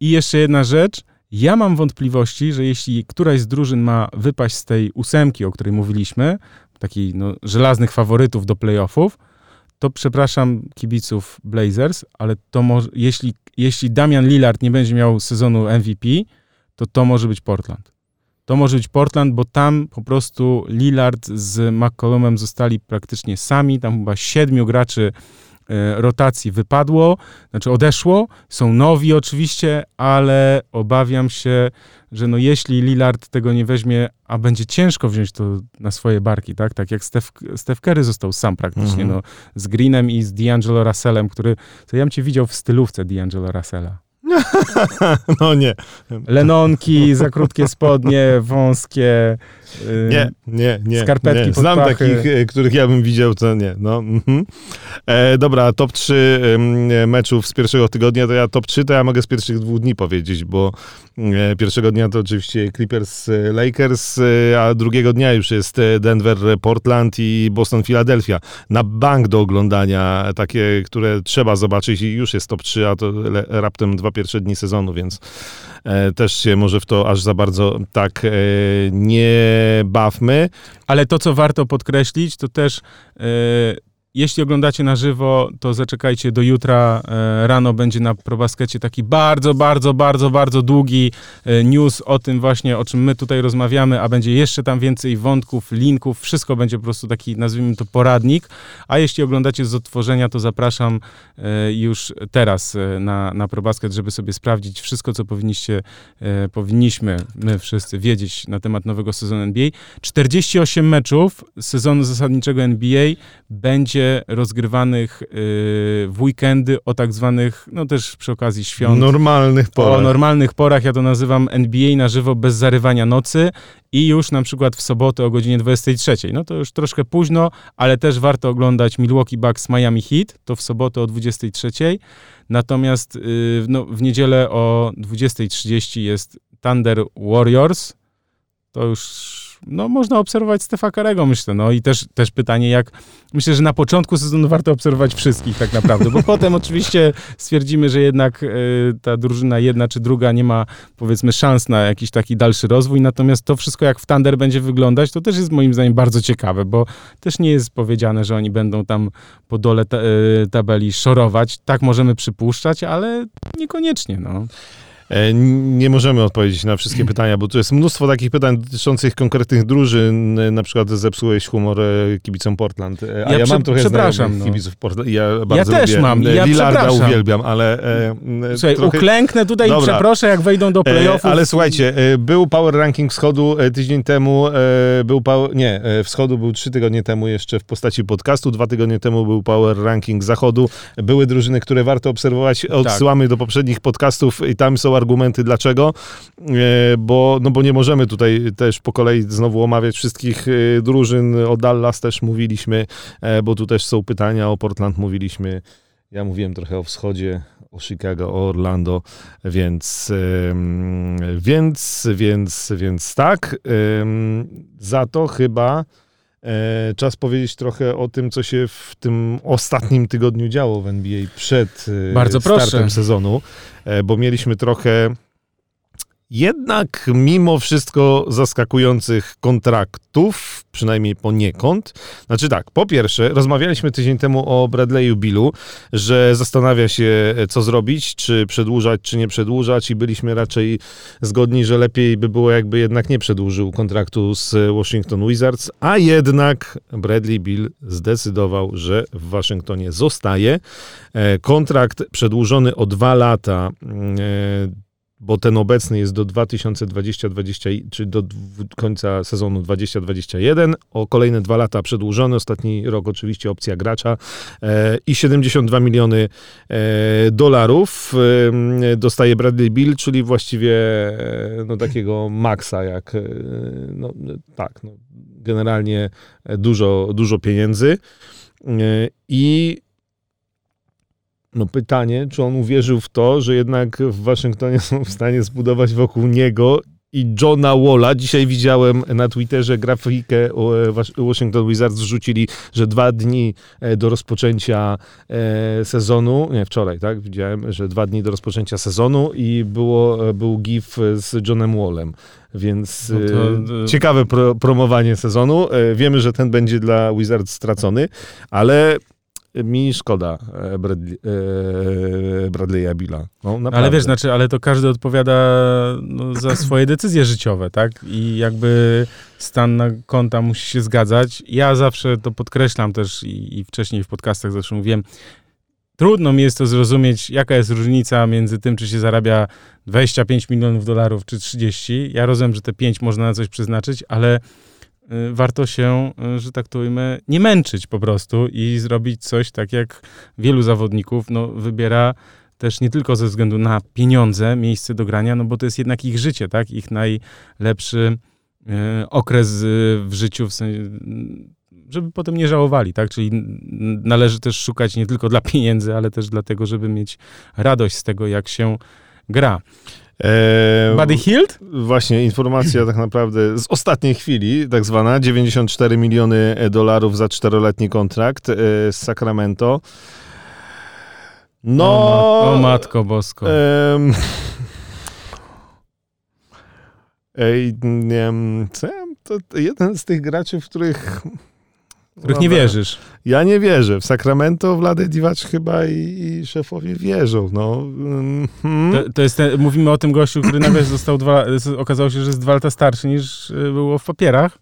I jeszcze jedna rzecz, ja mam wątpliwości, że jeśli któraś z drużyn ma wypaść z tej ósemki, o której mówiliśmy, takich no, żelaznych faworytów do playoffów, to przepraszam kibiców Blazers, ale to może, jeśli, jeśli Damian Lillard nie będzie miał sezonu MVP, to to może być Portland. To może być Portland, bo tam po prostu Lillard z McCollumem zostali praktycznie sami. Tam chyba siedmiu graczy rotacji wypadło, znaczy odeszło. Są nowi oczywiście, ale obawiam się, że no jeśli Lillard tego nie weźmie, a będzie ciężko wziąć to na swoje barki, tak? Tak jak Steph, Steph Curry został sam praktycznie, mhm. no, z Greenem i z D'Angelo Russellem, który, to ja bym cię widział w stylówce D'Angelo Russella. No nie. Lenonki, za krótkie spodnie, wąskie. Nie, nie, nie. Skarpetki nie. Znam takich, e, których ja bym widział, to nie. No, mhm. e, dobra, top 3 meczów z pierwszego tygodnia, to ja top 3 to ja mogę z pierwszych dwóch dni powiedzieć, bo e, pierwszego dnia to oczywiście Clippers e, Lakers, a drugiego dnia już jest Denver Portland i Boston Philadelphia. Na bank do oglądania, takie, które trzeba zobaczyć i już jest top 3, a to raptem dwa pierwsze dni sezonu, więc też się może w to aż za bardzo tak nie bawmy. Ale to, co warto podkreślić, to też yy, jeśli oglądacie na żywo, to zaczekajcie do jutra. E, rano będzie na ProBaskecie taki bardzo, bardzo, bardzo, bardzo długi e, news o tym właśnie, o czym my tutaj rozmawiamy, a będzie jeszcze tam więcej wątków, linków, wszystko będzie po prostu taki, nazwijmy to, poradnik. A jeśli oglądacie z odtworzenia, to zapraszam e, już teraz na, na ProBasket, żeby sobie sprawdzić wszystko, co powinniście, powinniśmy my wszyscy wiedzieć na temat nowego sezonu NBA. 48 meczów sezonu zasadniczego NBA będzie rozgrywanych y, w weekendy o tak zwanych, no też przy okazji świąt. Normalnych porach. O normalnych porach, ja to nazywam NBA na żywo bez zarywania nocy i już na przykład w sobotę o godzinie 23. No to już troszkę późno, ale też warto oglądać Milwaukee Bucks Miami Heat, to w sobotę o 23. Natomiast y, no, w niedzielę o 20.30 jest Thunder Warriors. To już no, można obserwować Stefa Karego, myślę. No i też, też pytanie, jak myślę, że na początku sezonu warto obserwować wszystkich tak naprawdę, bo potem oczywiście stwierdzimy, że jednak y, ta drużyna jedna czy druga nie ma powiedzmy szans na jakiś taki dalszy rozwój, natomiast to wszystko jak w Thunder będzie wyglądać, to też jest moim zdaniem bardzo ciekawe, bo też nie jest powiedziane, że oni będą tam po dole ta, y, tabeli szorować. Tak możemy przypuszczać, ale niekoniecznie, no. E, nie możemy odpowiedzieć na wszystkie pytania, bo tu jest mnóstwo takich pytań dotyczących konkretnych drużyn. Na przykład zepsułeś humor e, kibicom Portland. A ja, ja mam trochę przepraszam, no. kibiców Portland. Ja, bardzo ja też lubię. mam. Ja Lillarda uwielbiam, ale... E, Słuchaj, trochę... uklęknę tutaj Dobra. i przeproszę, jak wejdą do playoffów. Ale słuchajcie, był Power Ranking Wschodu tydzień temu. Był power, nie, Wschodu był trzy tygodnie temu jeszcze w postaci podcastu. Dwa tygodnie temu był Power Ranking Zachodu. Były drużyny, które warto obserwować. Tak. Odsyłamy tak. do poprzednich podcastów i tam są argumenty dlaczego, e, bo, no bo nie możemy tutaj też po kolei znowu omawiać wszystkich e, drużyn. O Dallas też mówiliśmy, e, bo tu też są pytania, o Portland mówiliśmy. Ja mówiłem trochę o wschodzie, o Chicago, o Orlando, więc, więc, więc, więc tak. Za to chyba czas powiedzieć trochę o tym, co się w tym ostatnim tygodniu działo w NBA przed Bardzo startem proszę. sezonu, bo mieliśmy trochę jednak mimo wszystko zaskakujących kontraktów, przynajmniej poniekąd. Znaczy tak, po pierwsze, rozmawialiśmy tydzień temu o Bradley'u Billu, że zastanawia się, co zrobić, czy przedłużać, czy nie przedłużać i byliśmy raczej zgodni, że lepiej by było, jakby jednak nie przedłużył kontraktu z Washington Wizards, a jednak Bradley Bill zdecydował, że w Waszyngtonie zostaje. E, kontrakt przedłużony o dwa lata e, bo ten obecny jest do 2020 20, czy do końca sezonu 2021, o kolejne dwa lata przedłużony, ostatni rok oczywiście opcja gracza e, i 72 miliony e, dolarów e, dostaje Bradley Bill, czyli właściwie e, no, takiego maksa, jak e, no, tak, no, generalnie dużo, dużo pieniędzy. E, i No pytanie, czy on uwierzył w to, że jednak w Waszyngtonie są w stanie zbudować wokół niego i Johna Walla. Dzisiaj widziałem na Twitterze grafikę e, Washington Wizards wrzucili, że dwa dni e, do rozpoczęcia e, sezonu, nie wczoraj, tak, widziałem, że dwa dni do rozpoczęcia sezonu i było, był gif z Johnem Wallem. Więc no to, ciekawe pro, promowanie sezonu. Wiemy, że ten będzie dla Wizards stracony, ale mi szkoda e, Bradley, e, Bradley'a Billa. No, ale wiesz, znaczy, ale to każdy odpowiada no, za swoje decyzje życiowe, tak? I jakby stan na konta musi się zgadzać. Ja zawsze to podkreślam też i, i wcześniej w podcastach zawsze mówiłem, trudno mi jest to zrozumieć, jaka jest różnica między tym, czy się zarabia 25 milionów dolarów, czy 30. Ja rozumiem, że te 5 można na coś przeznaczyć, ale warto się, y, że tak to ujmę, nie męczyć po prostu i zrobić coś tak jak wielu zawodników no, wybiera też nie tylko ze względu na pieniądze, miejsce do grania, no bo to jest jednak ich życie, tak? Ich najlepszy y, okres y, w życiu, w sensie, żeby potem nie żałowali, tak? Czyli należy też szukać nie tylko dla pieniędzy, ale też dlatego, żeby mieć radość z tego, jak się gra. Eee, Buddy Hield? Właśnie, informacja tak naprawdę z ostatniej chwili, tak zwana, 94 miliony dolarów za czteroletni kontrakt e, z Sacramento. No... O, o Matko Bosko. Ej, nie wiem, to jeden z tych graczy, w których których nie wierzysz. Ja nie wierzę. W Sacramento Wlady Diwacz chyba i, i, szefowie wierzą. No. Hmm. To, to, jest ten, mówimy o tym gościu, który nawet został dwa, okazało się, że jest dwa lata starszy niż e, było w papierach.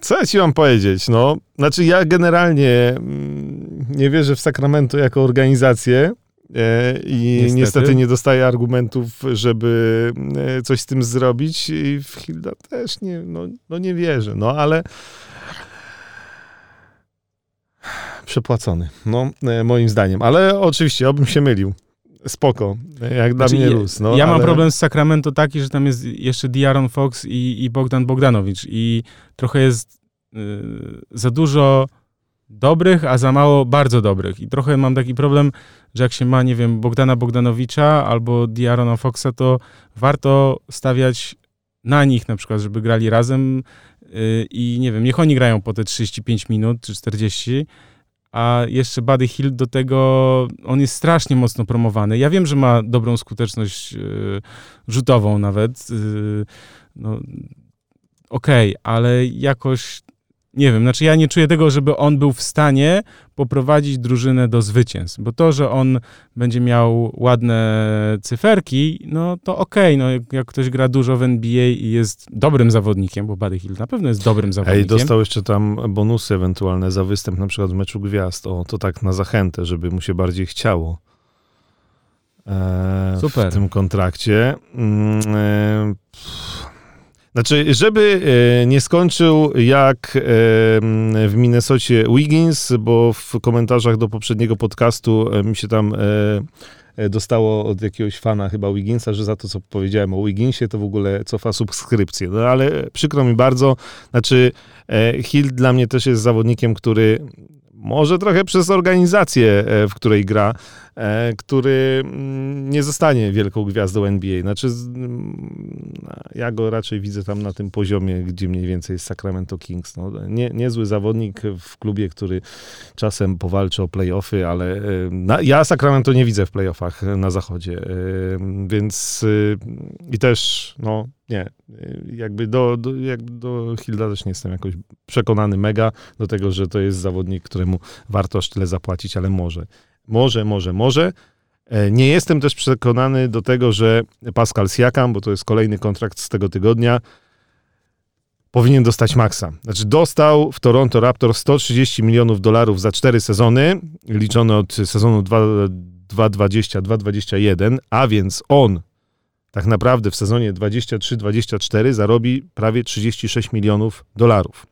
Co ja ci mam powiedzieć? No, znaczy ja generalnie mm, nie wierzę w Sacramento jako organizację. E, I niestety. niestety. nie dostaję argumentów, żeby e, coś z tym zrobić. I w Hilda też nie, no, no nie wierzę. No ale przepłacony, no e, moim zdaniem. Ale oczywiście, obym się mylił. Spoko, jak dla znaczy, mnie luz. No, ja ale... mam problem z Sacramento taki, że tam jest jeszcze Diaron Fox i, i Bogdan Bogdanowicz i trochę jest y, za dużo dobrych, a za mało bardzo dobrych. I trochę mam taki problem, że jak się ma, nie wiem, Bogdana Bogdanowicza albo Diarona Foxa, to warto stawiać na nich na przykład, żeby grali razem yy, i nie wiem, niech oni grają po te 35 minut czy 40, a jeszcze Buddy Hill do tego, on jest strasznie mocno promowany. Ja wiem, że ma dobrą skuteczność yy, rzutową nawet, yy, no, okej, okay, ale jakoś nie wiem, znaczy ja nie czuję tego, żeby on był w stanie poprowadzić drużynę do zwycięstw, bo to, że on będzie miał ładne cyferki, no to okej, okay, no jak, jak, ktoś gra dużo w NBA i jest dobrym zawodnikiem, bo Buddy Hill na pewno jest dobrym zawodnikiem. Ej, dostał jeszcze tam bonusy ewentualne za występ na przykład w meczu gwiazd, o, to tak na zachętę, żeby mu się bardziej chciało. E, Super. W tym kontrakcie. Mm, e, znaczy, żeby e, nie skończył jak e, w Minnesocie Wiggins, bo w komentarzach do poprzedniego podcastu e, mi się tam dostało od jakiegoś fana chyba Wigginsa, że za to, co powiedziałem o Wigginsie, to w ogóle cofa subskrypcję. No ale przykro mi bardzo. Znaczy, Hill dla mnie też jest zawodnikiem, który może trochę przez organizację, w której gra, który mm, nie zostanie wielką gwiazdą NBA. Znaczy, mm, ja go raczej widzę tam na tym poziomie, gdzie mniej więcej jest Sacramento Kings. No, nie, niezły zawodnik w klubie, który czasem powalczy o playoffy, ale e, na, ja Sacramento nie widzę w playoffach na zachodzie. E, więc i też, no, nie, jakby do, do, jakby do Hilda też nie jestem jakoś przekonany mega do tego, że to jest zawodnik, któremu warto aż tyle zapłacić, ale może. Może, może, może. E, nie jestem też przekonany do tego, że Pascal Siakam, bo to jest kolejny kontrakt z tego tygodnia, powinien dostać maksa. Znaczy dostał w Toronto Raptors 130 milionów dolarów za cztery sezony, liczone od sezonu 2-20-2-21, a więc on tak naprawdę w sezonie 23-24 zarobi prawie 36 milionów dolarów.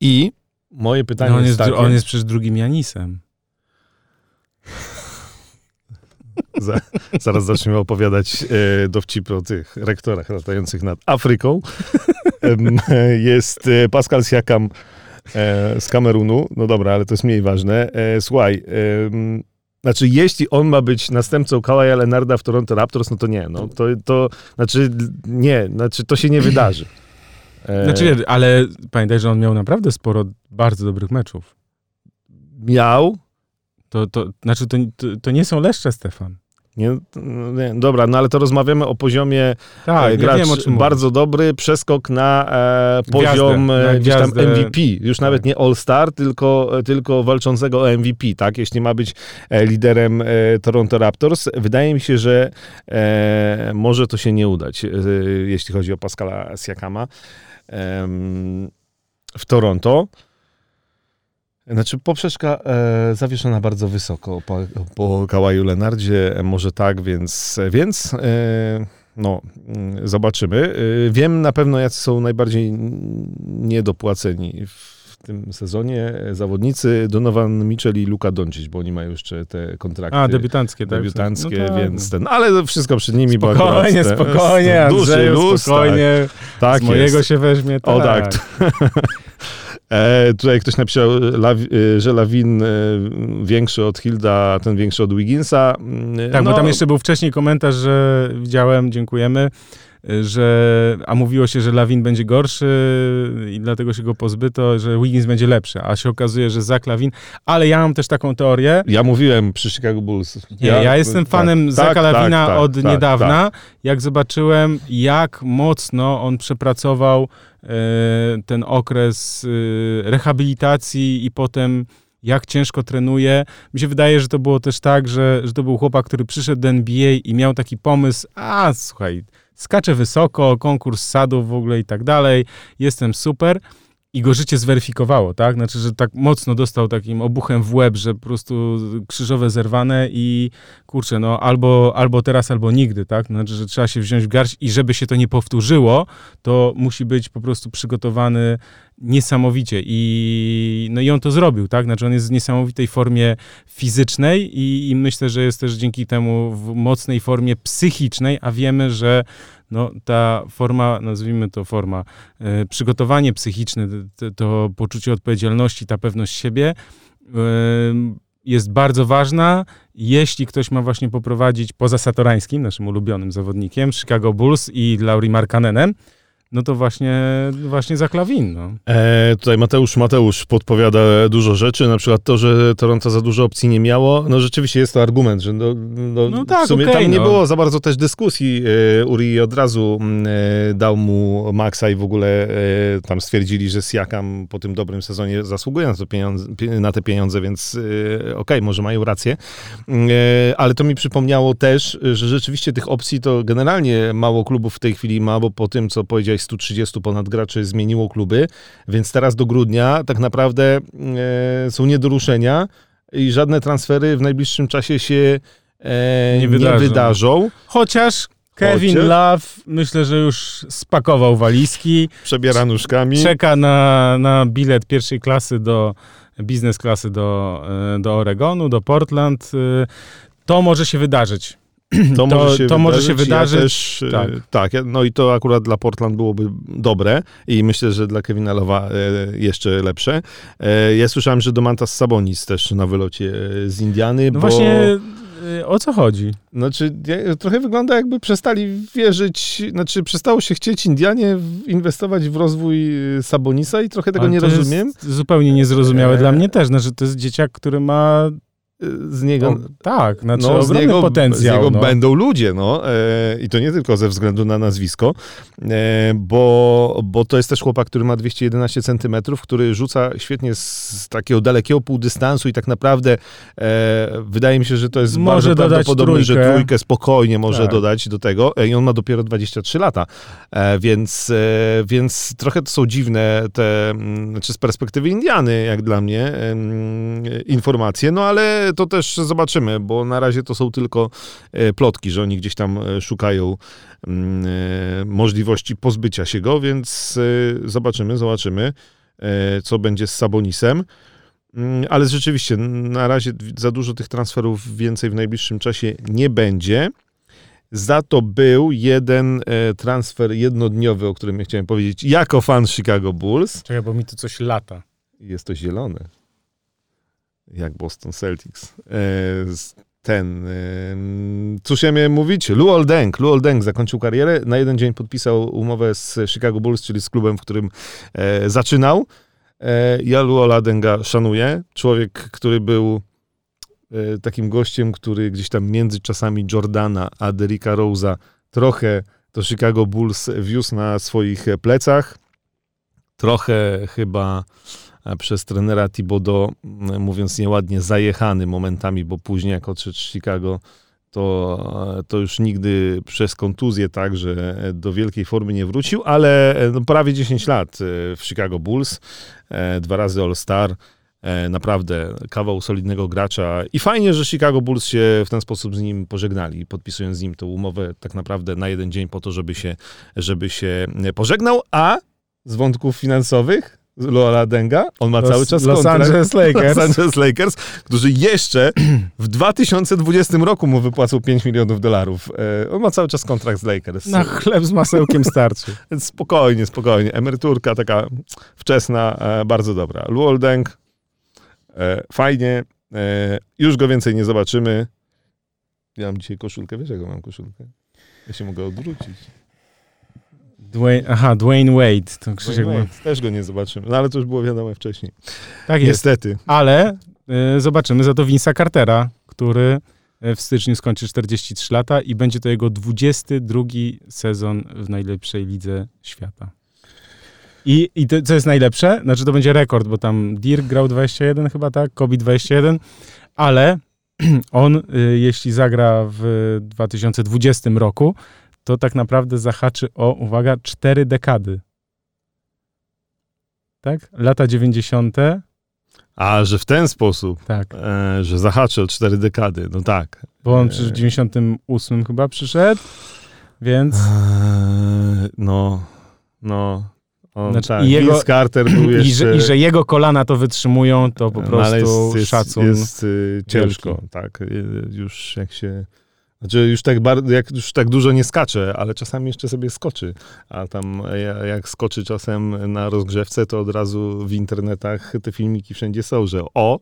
I moje pytanie no on jest, jest takie... On jest przecież drugim Janisem. Zaraz zaczniemy opowiadać e, dowcipy o tych rektorach latających nad Afryką. jest e, Pascal Siakam e, z Kamerunu. No dobra, ale to jest mniej ważne. E, słuchaj, znaczy, jeśli on ma być następcą Kawaja Leonarda w Toronto Raptors, no to nie, no to, to znaczy nie, znaczy to się nie wydarzy. E... Znaczy, ale pamiętaj, że on miał naprawdę sporo bardzo dobrych meczów. Miał? To, to, znaczy, to, to, to nie są leszcze, Stefan. Nie, nie, dobra, no ale to rozmawiamy o poziomie tak, e, gracz wiem, bardzo mówię. dobry, przeskok na e, poziom gwiazdę, e, gdzieś tam MVP. Już tak. nawet nie All-Star, tylko, tylko walczącego o MVP, tak? Jeśli ma być e, liderem e, Toronto Raptors. Wydaje mi się, że e, może to się nie udać, jeśli chodzi o Pascala Siakama w Toronto. Znaczy poprzeczka e, zawieszona bardzo wysoko po, po Kałaju Lenardzie, może tak, więc, więc e, no, mm, zobaczymy. E, wiem na pewno, jacy są najbardziej niedopłaceni w tym sezonie zawodnicy Donovan Mitchell i Luka Doncic, bo oni mają jeszcze te kontrakty. A, debiutanckie, tak? Debiutanckie, no tak. więc ten, ale wszystko przed nimi. Spokojnie, bo spokojnie, duży luz, spokojnie, tak, z mojego jest. się weźmie, tak. O tak. E, tutaj ktoś napisał, e, że Lawin e, większy od Hilda, ten większy od Wigginsa. Tak, no, bo tam jeszcze był wcześniej komentarz, że widziałem, dziękujemy, że, a mówiło się, że Lawin będzie gorszy i dlatego się go pozbyto, że Wiggins będzie lepszy, a się okazuje, że Zach Lawin, ale ja mam też taką teorię. Ja mówiłem przy Chicago Bulls. Nie, ja, ja jestem fanem tak, Zacha tak, Lawina tak, od tak, niedawna, tak. jak zobaczyłem, jak mocno on przepracował e, ten okres e, rehabilitacji i potem jak ciężko trenuje. Mi się wydaje, że to było też tak, że, że to był chłopak, który przyszedł do NBA i miał taki pomysł, a słuchaj, skaczę wysoko, konkurs sadów w ogóle i tak dalej, jestem super. I go życie zweryfikowało, tak? Znaczy, że tak mocno dostał takim obuchem w łeb, że po prostu krzyżowe zerwane i kurczę, no albo, albo teraz, albo nigdy, tak? Znaczy, że trzeba się wziąć w garść i żeby się to nie powtórzyło, to musi być po prostu przygotowany niesamowicie i, no i on to zrobił, tak? Znaczy on jest w niesamowitej formie fizycznej i, i myślę, że jest też dzięki temu w mocnej formie psychicznej, a wiemy, że no, ta forma, nazwijmy to forma, e, przygotowanie psychiczne, to, poczucie odpowiedzialności, ta pewność siebie e, jest bardzo ważna, jeśli ktoś ma właśnie poprowadzić poza Satorańskim, naszym ulubionym zawodnikiem, Chicago Bulls i Lauri Markanenem, no to właśnie, właśnie za klawin. No. E, tutaj Mateusz Mateusz podpowiada dużo rzeczy, na przykład to, że Toronto za dużo opcji nie miało. No rzeczywiście jest to argument, że no, no, no tak, w sumie okay, tam nie no. było za bardzo też dyskusji. E, Uri od razu mm, e, dał mu maksa i w ogóle e, tam stwierdzili, że Siakam po tym dobrym sezonie zasługuje na, to pieniądze, na te pieniądze, więc e, okej, okay, może mają rację. E, ale to mi przypomniało też, że rzeczywiście tych opcji to generalnie mało klubów w tej chwili ma, bo po tym, co powiedziałeś 130 ponad graczy zmieniło kluby, więc teraz do grudnia tak naprawdę e, są nie do ruszenia i żadne transfery w najbliższym czasie się e, nie, wydarzą. nie, wydarzą. Chociaż Kevin Chociaż... Love myślę, że już spakował walizki. Przebiera nóżkami. Czeka na, na bilet pierwszej klasy do biznes klasy do, e, do Oregonu, do Portland. E, to może się wydarzyć. To, to, może, się to może się wydarzyć. Ja też, tak. tak, no i to akurat dla Portland byłoby dobre i myślę, że dla Kevina Lowa e, jeszcze lepsze. E, ja słyszałem, że Domantas Sabonis też na wylocie z Indiany, no bo... Właśnie o co chodzi? Znaczy, trochę wygląda jakby przestali wierzyć, znaczy przestało się chcieć Indianie inwestować w rozwój Sabonisa i trochę tego Ale nie rozumiem. zupełnie niezrozumiałe e... dla mnie też. Znaczy, to jest dzieciak, który ma z niego... No, tak, znaczy no, z niego, potencjał. Z niego no. będą ludzie, no. E, I to nie tylko ze względu na nazwisko, e, bo, bo to jest też chłopak, który ma 211 centymetrów, który rzuca świetnie z takiego dalekiego półdystansu i tak naprawdę e, wydaje mi się, że to jest może bardzo prawdopodobne, trójkę. że trójkę spokojnie może tak. dodać do tego. E, I on ma dopiero 23 lata, e, więc, e, więc trochę to są dziwne te, mm, znaczy z perspektywy Indiany, jak dla mnie, informacje, no ale to też zobaczymy, bo na razie to są tylko e, plotki, że oni gdzieś tam e, szukają mm, e, możliwości pozbycia się go, więc zobaczymy, zobaczymy, co będzie z Sabonisem. Mm, ale rzeczywiście, na razie za dużo tych transferów więcej w najbliższym czasie nie będzie. Za to był jeden transfer jednodniowy, o którym ja chciałem powiedzieć, jako fan Chicago Bulls. Czekaj, bo mi tu coś lata. Jest to zielone. Jak Boston Celtics. E, ten, cóż ja miałem mówić? Luol Deng. Luol Deng zakończył karierę. Na jeden dzień podpisał umowę z Chicago Bulls, czyli z klubem, w którym e, zaczynał. E, ja Luola Denga szanuję. Człowiek, który był e, takim gościem, który gdzieś tam między czasami Jordana a Derricka Rose'a trochę to Chicago Bulls wiózł na swoich plecach. Trochę chyba przez trenera Thibodeau, mówiąc nieładnie, zajechany momentami, bo później jak odszedł z Chicago, to, to już nigdy przez kontuzję tak, że do wielkiej formy nie wrócił, ale no, prawie 10 lat e, w Chicago Bulls, e, dwa razy All-Star, e, naprawdę kawał solidnego gracza i fajnie, że Chicago Bulls się w ten sposób z nim pożegnali, podpisując z nim tę umowę tak naprawdę na jeden dzień po to, żeby się, żeby się pożegnał, a z wątków finansowych Lola Denga, on ma Los, cały czas Los kontrakt. Angeles Lakers. Los Angeles Lakers, którzy jeszcze w 2020 roku mu wypłacą 5 milionów dolarów. E, on ma cały czas kontrakt z Lakers. Na chleb z masełkiem starczy. Spokojnie, spokojnie. Emeryturka taka wczesna, e, bardzo dobra. Luol Deng, e, fajnie. Już go więcej nie zobaczymy. Ja mam dzisiaj koszulkę. Wiesz, jaką mam koszulkę? Ja się mogę odwrócić. Dwayne, aha, Dwayne Wade. To Krzysiek Wade, też go nie zobaczymy. No ale to już było wiadomo wcześniej. Tak jest. Niestety. Ale y, zobaczymy za to Vince'a Cartera, który w styczniu skończy 43 lata i będzie to jego 22 sezon w najlepszej lidze świata. I, i to, co jest najlepsze, znaczy to będzie rekord, bo tam Dirk grał 21 chyba, tak? Kobe 21, ale on, y, jeśli zagra w 2020 roku, to tak naprawdę zahaczy o, uwaga, cztery dekady. Tak? Lata 90. A, że w ten sposób. Tak. E, że zahaczy o cztery dekady. No tak. Bo on w 98 chyba przyszedł, więc... E, no, no. On, znaczy, tak. i jego, Vince Carter był jeszcze... I że, I że jego kolana to wytrzymują, to po no, prostu jest, jest, szacun. Jest y, ciężko, wielki. tak. Y, już jak się znaczy już tak, bardzo, jak, już tak dużo nie skacze, ale czasami jeszcze sobie skoczy. A tam jak skoczy czasem na rozgrzewce, to od razu w internetach te filmiki wszędzie są, że o,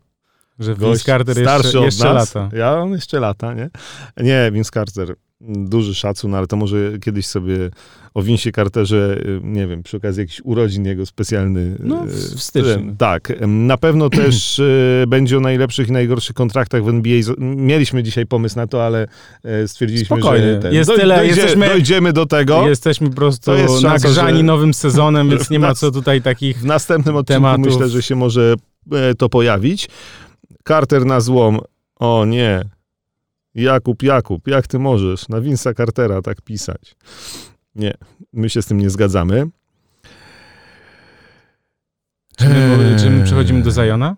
że Vince Carter jeszcze, jeszcze nas, lata. Ja, on jeszcze lata, nie? Nie, Vince Carter duży szacun, ale to może kiedyś sobie o Winsie Carterze, y, nie wiem, przy okazji jakiś urodzin jego specjalny. No, w, w styczniu. Tak. Na pewno też y, będzie o najlepszych i najgorszych kontraktach w NBA. Mieliśmy dzisiaj pomysł na to, ale y, stwierdziliśmy, Spokojnie. że ten, jest tyle, dojdzie, jesteśmy, dojdziemy do tego. Jesteśmy po prostu szansa, nagrzani że... nowym sezonem, więc nie ma co tutaj takich W następnym odcinku tematów. myślę, że się może e, to pojawić. Carter na złom. O nie, Jakub, Jakub, jak ty możesz na Vince'a Cartera tak pisać? Nie, my się z tym nie zgadzamy. Czy my, czy my przechodzimy do Zajona?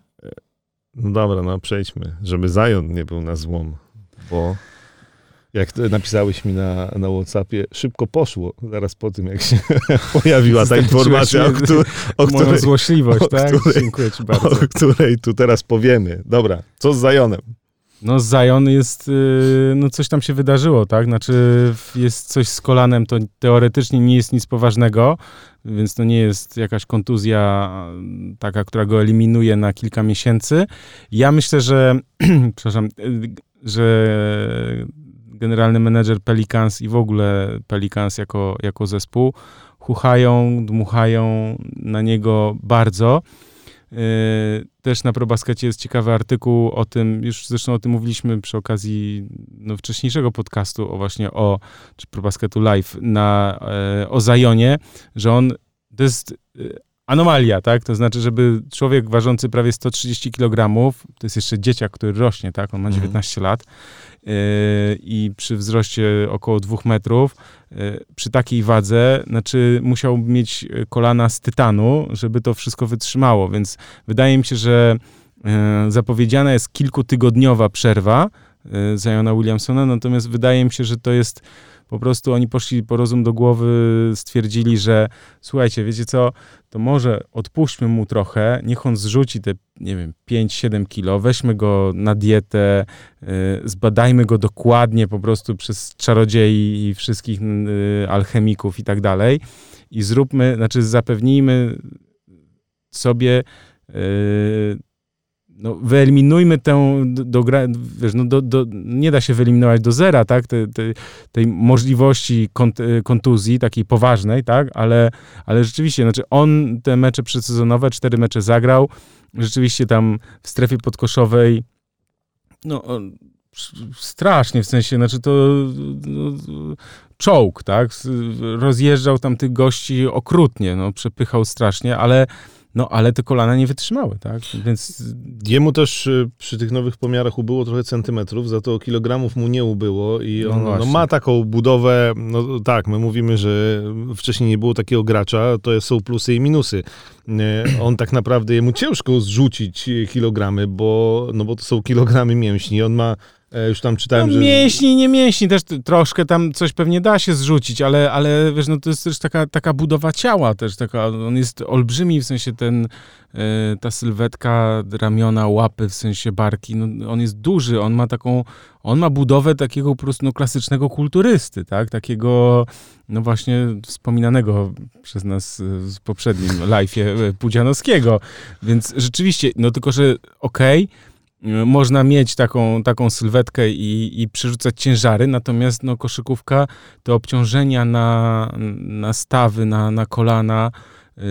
No dobra, no przejdźmy, żeby Zajon nie był na złom, bo jak napisałeś mi na, na Whatsappie, szybko poszło, zaraz po tym, jak się pojawiła ta informacja, o, której, o której... złośliwość, o tak? Której, Dziękuję ci bardzo. O której tu teraz powiemy. Dobra, co z Zajonem? No Zion jest, y, no coś tam się wydarzyło, tak? Znaczy jest coś z kolanem, to teoretycznie nie jest nic poważnego, więc to nie jest jakaś kontuzja taka, która go eliminuje na kilka miesięcy. Ja myślę, że, przepraszam, y, że generalny menedżer Pelicans i w ogóle Pelicans jako, jako zespół chuchają, dmuchają na niego bardzo. Yy, też na ProBaskecie jest ciekawy artykuł o tym, już zresztą o tym mówiliśmy przy okazji no, wcześniejszego podcastu o właśnie o, czy ProBasketu Live, na, e, o Zajonie, że on, to jest e, anomalia, tak? To znaczy, żeby człowiek ważący prawie 130 kg, to jest jeszcze dzieciak, który rośnie, tak? On ma 19 mhm. lat yy, i przy wzroście około 2 metrów, yy, przy takiej wadze, znaczy musiał mieć kolana z tytanu, żeby to wszystko wytrzymało, więc wydaje mi się, że yy, zapowiedziana jest kilkutygodniowa przerwa Zajona Williamsona, natomiast wydaje mi się, że to jest po prostu oni poszli po rozum do głowy, stwierdzili, że słuchajcie, wiecie co, to może odpuśćmy mu trochę, niech on zrzuci te, nie wiem, 5-7 kilo, weźmy go na dietę, yy, zbadajmy go dokładnie po prostu przez czarodziei i wszystkich yy, alchemików i tak dalej i zróbmy, znaczy zapewnijmy sobie no, wyeliminujmy tę do, wiesz, no, do, do, nie da się wyeliminować do zera, tak, te, te, tej możliwości kont, kontuzji, takiej poważnej, tak, ale, ale rzeczywiście, znaczy on te mecze przedsezonowe, cztery mecze zagrał, rzeczywiście tam w strefie podkoszowej, no, strasznie, w sensie, znaczy to no, czołg, tak, rozjeżdżał tam tych gości okrutnie, no, przepychał strasznie, ale no ale te kolana nie wytrzymały, tak? Więc... Jemu też y, przy tych nowych pomiarach ubyło trochę centymetrów, za to kilogramów mu nie ubyło i on no no, ma taką budowę, no tak, my mówimy, że wcześniej nie było takiego gracza, to są plusy i minusy. On tak naprawdę, jemu ciężko zrzucić kilogramy, bo, no bo to są kilogramy mięśni, on ma już tam czytałem, no, że... Mięśni, nie mięśni, też troszkę tam coś pewnie da się zrzucić, ale, ale wiesz, no to jest też taka, taka budowa ciała też, taka, on jest olbrzymi, w sensie ten, e, ta sylwetka, ramiona, łapy, w sensie barki, no on jest duży, on ma taką, on ma budowę takiego po prostu no, klasycznego kulturysty, tak, takiego, no właśnie wspominanego przez nas w poprzednim live'ie e, Pudzianowskiego, więc rzeczywiście, no tylko, że okej, okay, można mieć taką, taką sylwetkę i, i przerzucać ciężary, natomiast no, koszykówka, te obciążenia na, na stawy, na, na kolana yy,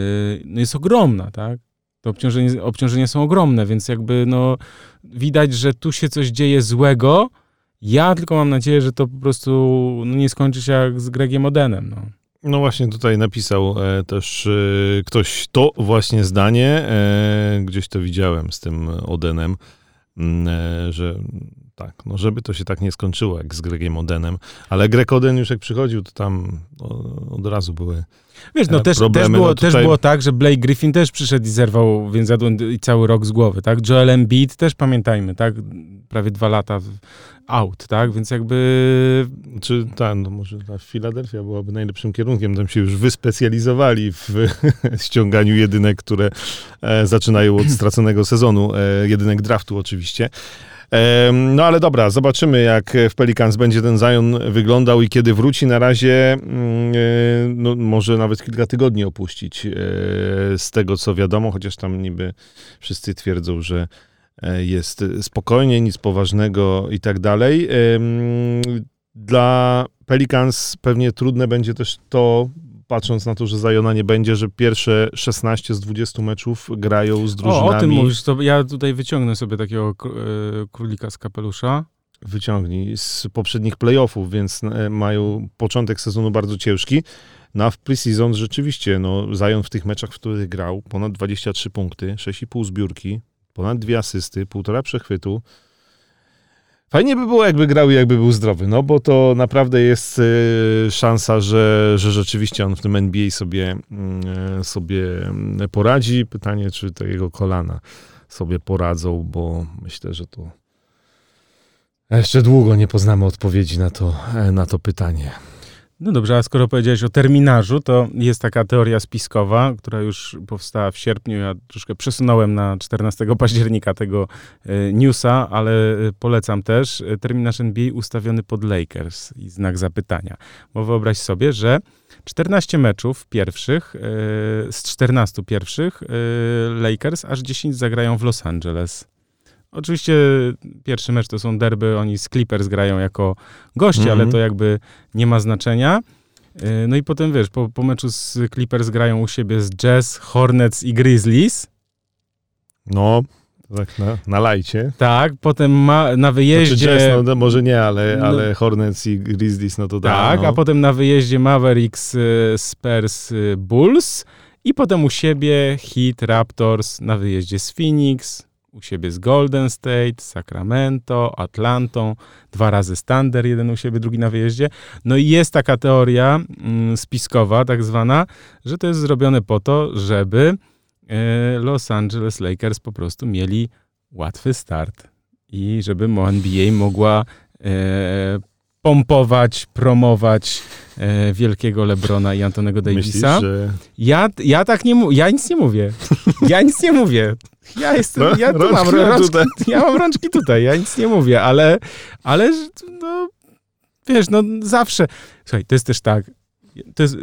no jest ogromna, tak? Te obciążenia, obciążenia są ogromne, więc jakby no, widać, że tu się coś dzieje złego. Ja tylko mam nadzieję, że to po prostu no, nie skończy się jak z Gregiem Odenem. No. No właśnie tutaj napisał e, też e, ktoś to właśnie zdanie, e, gdzieś to widziałem z tym Odenem. Mm, e, że tak, no żeby to się tak nie skończyło jak z Gregiem Odenem, ale Greg Oden już jak przychodził, to tam od razu były Wiesz, no też, też, było, no tutaj... też było tak, że Blake Griffin też przyszedł i zerwał więc i cały rok z głowy, tak? Joel Embiid też pamiętajmy, tak? Prawie dwa lata out, tak? Więc jakby... Czy ta, no może ta Filadelfia byłaby najlepszym kierunkiem, tam się już wyspecjalizowali w ściąganiu jedynek, które e, zaczynają od straconego sezonu, e, jedynek draftu oczywiście. No ale dobra, zobaczymy jak w Pelicans będzie ten Zion wyglądał i kiedy wróci. Na razie mm, e, no, może nawet kilka tygodni opuścić e, z tego co wiadomo, chociaż tam niby wszyscy twierdzą, że e, jest spokojnie, nic poważnego i tak dalej. Dla Pelicans pewnie trudne będzie też to, patrząc na to, że Zajona nie będzie, że pierwsze 16 z 20 meczów grają z drużynami. O, o tym mówisz, to ja tutaj wyciągnę sobie takiego e, królika z kapelusza. Wyciągnij z poprzednich playoffów, więc e, mają początek sezonu bardzo ciężki. No a w preseason rzeczywiście, no Zion w tych meczach, w których grał, ponad 23 punkty, 6,5 zbiórki, ponad dwie asysty, półtora przechwytu, Fajnie by było, jakby grał i jakby był zdrowy, no bo to naprawdę jest y, szansa, że, że rzeczywiście on w tym NBA sobie, y, sobie poradzi. Pytanie, czy te jego kolana sobie poradzą, bo myślę, że to jeszcze długo nie poznamy odpowiedzi na to, na to pytanie. No dobrze, a skoro powiedziałeś o terminarzu, to jest taka teoria spiskowa, która już powstała w sierpniu. Ja troszkę przesunąłem na 14 października tego e, newsa, ale e, polecam też. E, terminarz NBA ustawiony pod Lakers i znak zapytania. Bo wyobraź sobie, że 14 meczów pierwszych, z 14 pierwszych Lakers aż 10 zagrają w Los Angeles. Oczywiście pierwszy mecz to są derby, oni z Clippers grają jako goście, mm -hmm. ale to jakby nie ma znaczenia. Y, no i potem wiesz, po, po meczu z Clippers grają u siebie z Jazz, Hornets i Grizzlies. No, tak na, na lajcie. Tak, potem ma, na wyjeździe... Znaczy jazz, no, może nie, ale, no, ale Hornets i Grizzlies, no to tak. Tak, no. a potem na wyjeździe Mavericks, y, Spurs, y, Bulls i potem u siebie Heat, Raptors, na wyjeździe z Phoenix, u siebie z Golden State, Sacramento, Atlantą, dwa razy Standard, jeden u siebie, drugi na wyjeździe. No i jest taka teoria mm, spiskowa, tak zwana, że to jest zrobione po to, żeby e, Los Angeles Lakers po prostu mieli łatwy start i żeby NBA mogła e, pompować, promować e, wielkiego Lebrona i Antonego Davisa. Myślisz, że... ja, ja tak nie mówię, ja nic nie mówię. Ja nic nie mówię. Ja jestem, no, ja tu mam rączki, tutaj. ja mam rączki tutaj, ja nic nie mówię, ale, ale no, wiesz, no zawsze, słuchaj, to jest też tak, to jest,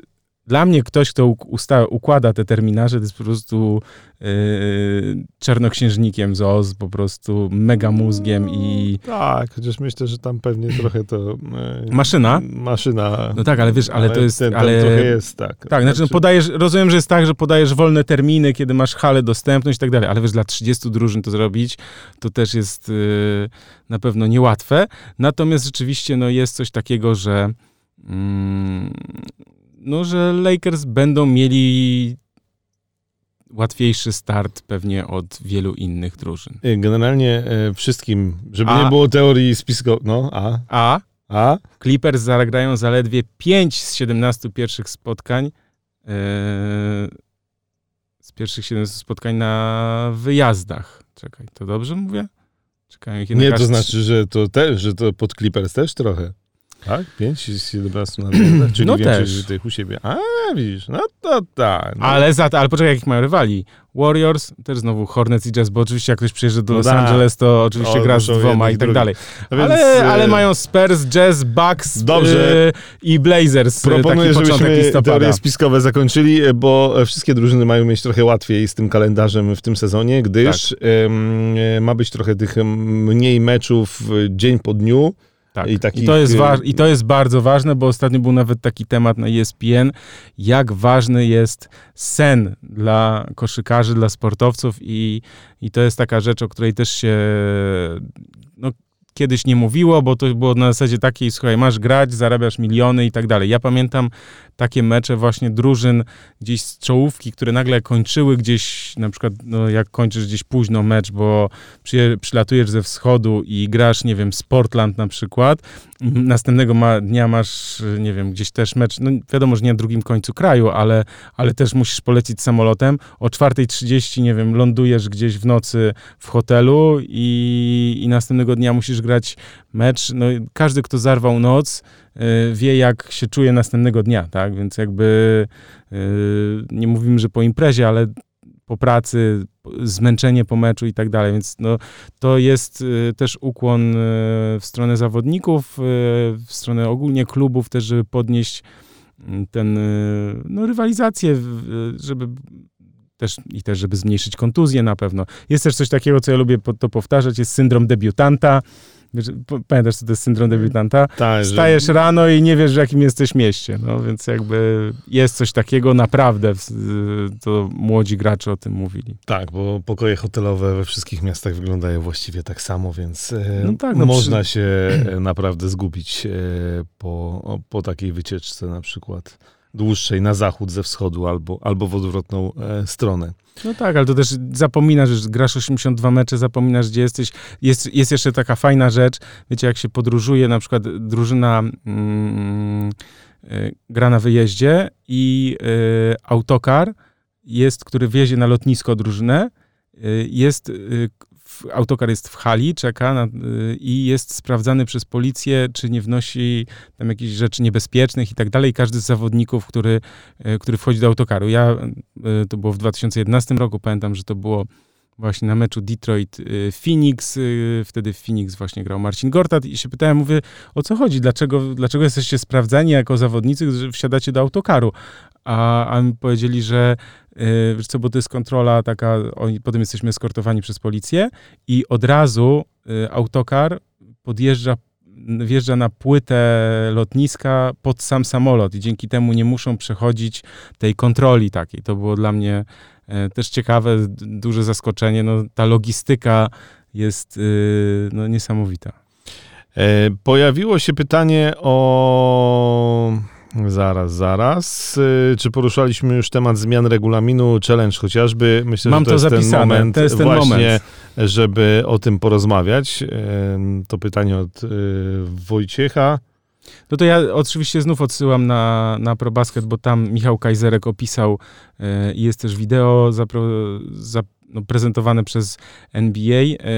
dla mnie ktoś, kto usta- układa te terminarze, to jest po prostu yy, czarnoksiężnikiem z Oz, po prostu mega mózgiem i... Tak, chociaż myślę, że tam pewnie trochę to... Yy, maszyna? Maszyna. No tak, ale wiesz, ale, ale to jest... Ten, ale... trochę jest, tak. Tak, znaczy, no podajesz, rozumiem, że jest tak, że podajesz wolne terminy, kiedy masz halę, dostępność i tak dalej, ale wiesz, dla 30 drużyn to zrobić, to też jest yy, na pewno niełatwe. Natomiast rzeczywiście, no jest coś takiego, że... Mm, no, że Lakers będą mieli łatwiejszy start pewnie od wielu innych drużyn. Y, generalnie e, wszystkim, żeby A- nie było teorii spisko... No, a? A A? Clippers zagrają zaledwie 5 z 17 pierwszych spotkań e, z pierwszych 17 spotkań na wyjazdach. Czekaj, to dobrze mówię? Czekaj, jak Nie, to znaczy, że to też, że to pod Clippers też trochę. Tak? 5 z 11 na wyjazdach, czyli No większość też. tych u siebie. A, widzisz, no to tak. No. Ale, za, ale poczekaj, jakich mają rywali. Warriors, też znowu Hornets i Jazz, bo oczywiście jak ktoś przyjeżdża do No Los tak. Angeles, to oczywiście O, gra z dwoma i tak dalej. No więc, ale, e, ale mają Spurs, Jazz, Bucks Dobrze. e, i Blazers. e, Proponuję, taki żebyśmy listopada. teorie spiskowe zakończyli, bo wszystkie drużyny mają mieć trochę łatwiej z tym kalendarzem w tym sezonie, gdyż Tak. ma być trochę tych mniej meczów dzień po dniu. Tak. I I, takich, to jest y- wa- I to jest bardzo ważne, bo ostatnio był nawet taki temat na ESPN, jak ważny jest sen dla koszykarzy, dla sportowców i, i to jest taka rzecz, o której też się no, kiedyś nie mówiło, bo to było na zasadzie takiej, słuchaj, masz grać, zarabiasz miliony i tak dalej. Ja pamiętam takie mecze właśnie drużyn gdzieś z czołówki, które nagle kończyły gdzieś, na przykład no, jak kończysz gdzieś późno mecz, bo przyje, przylatujesz ze wschodu i grasz, nie wiem, z Portland na przykład, następnego ma, dnia masz, nie wiem, gdzieś też mecz, no wiadomo, że nie na drugim końcu kraju, ale, ale też musisz polecieć samolotem, o 4.30, nie wiem, lądujesz gdzieś w nocy w hotelu i, i następnego dnia musisz grać mecz, no każdy, kto zarwał noc, y, wie, jak się czuje następnego dnia, tak? Więc jakby y, nie mówimy, że po imprezie, ale po pracy, zmęczenie po meczu i tak dalej. Więc no, to jest y, też ukłon y, w stronę zawodników, y, w stronę ogólnie klubów też, żeby podnieść mm, ten, no, rywalizację, żeby też, i też, żeby zmniejszyć kontuzję na pewno. Jest też coś takiego, co ja lubię to powtarzać, jest syndrom debiutanta. Wiesz, Pamiętasz, co to jest syndrom debiutanta? Tak, że- Wstajesz rano i nie wiesz, w jakim jesteś mieście. No więc jakby jest coś takiego naprawdę, to młodzi gracze o tym mówili. Tak, bo pokoje hotelowe we wszystkich miastach wyglądają właściwie tak samo, więc e, No tak, no można się e, naprawdę zgubić e, po, po takiej wycieczce na przykład dłuższej na zachód ze wschodu albo, albo w odwrotną e, stronę. No tak, ale to też zapominasz, że grasz 82 mecze, zapominasz, gdzie jesteś. Jest, jest jeszcze taka fajna rzecz, wiecie, jak się podróżuje, na przykład drużyna mm, y, gra na wyjeździe i y, autokar jest, który wiezie na lotnisko drużynę, y, jest, autokar jest w hali, czeka na, y, i jest sprawdzany przez policję, czy nie wnosi tam jakichś rzeczy niebezpiecznych i tak dalej. Każdy z zawodników, który, y, który wchodzi do autokaru. Ja, y, to było w 2011 roku, pamiętam, że to było właśnie na meczu Detroit-Phoenix. Wtedy w Phoenix właśnie grał Marcin Gortat i się pytałem, mówię, o co chodzi? Dlaczego, dlaczego jesteście sprawdzani jako zawodnicy, że wsiadacie do autokaru? A, a mi powiedzieli, że wiesz co, bo to jest kontrola taka, potem jesteśmy eskortowani przez policję i od razu y, autokar podjeżdża wjeżdża na płytę lotniska pod sam samolot i dzięki temu nie muszą przechodzić tej kontroli takiej. To było dla mnie e, też ciekawe, duże zaskoczenie. No, ta logistyka jest y, no, niesamowita. E, Pojawiło się pytanie o. Zaraz, zaraz. E, Czy poruszaliśmy już temat zmian regulaminu, challenge chociażby? Myślę, Mam że to, to jest zapisane, ten moment to jest ten właśnie, moment. żeby o tym porozmawiać. E, To pytanie od e, Wojciecha. No to ja oczywiście znów odsyłam na, na ProBasket, bo tam Michał Kajzerek opisał i jest też wideo zapro, za, no, prezentowane przez NBA. E,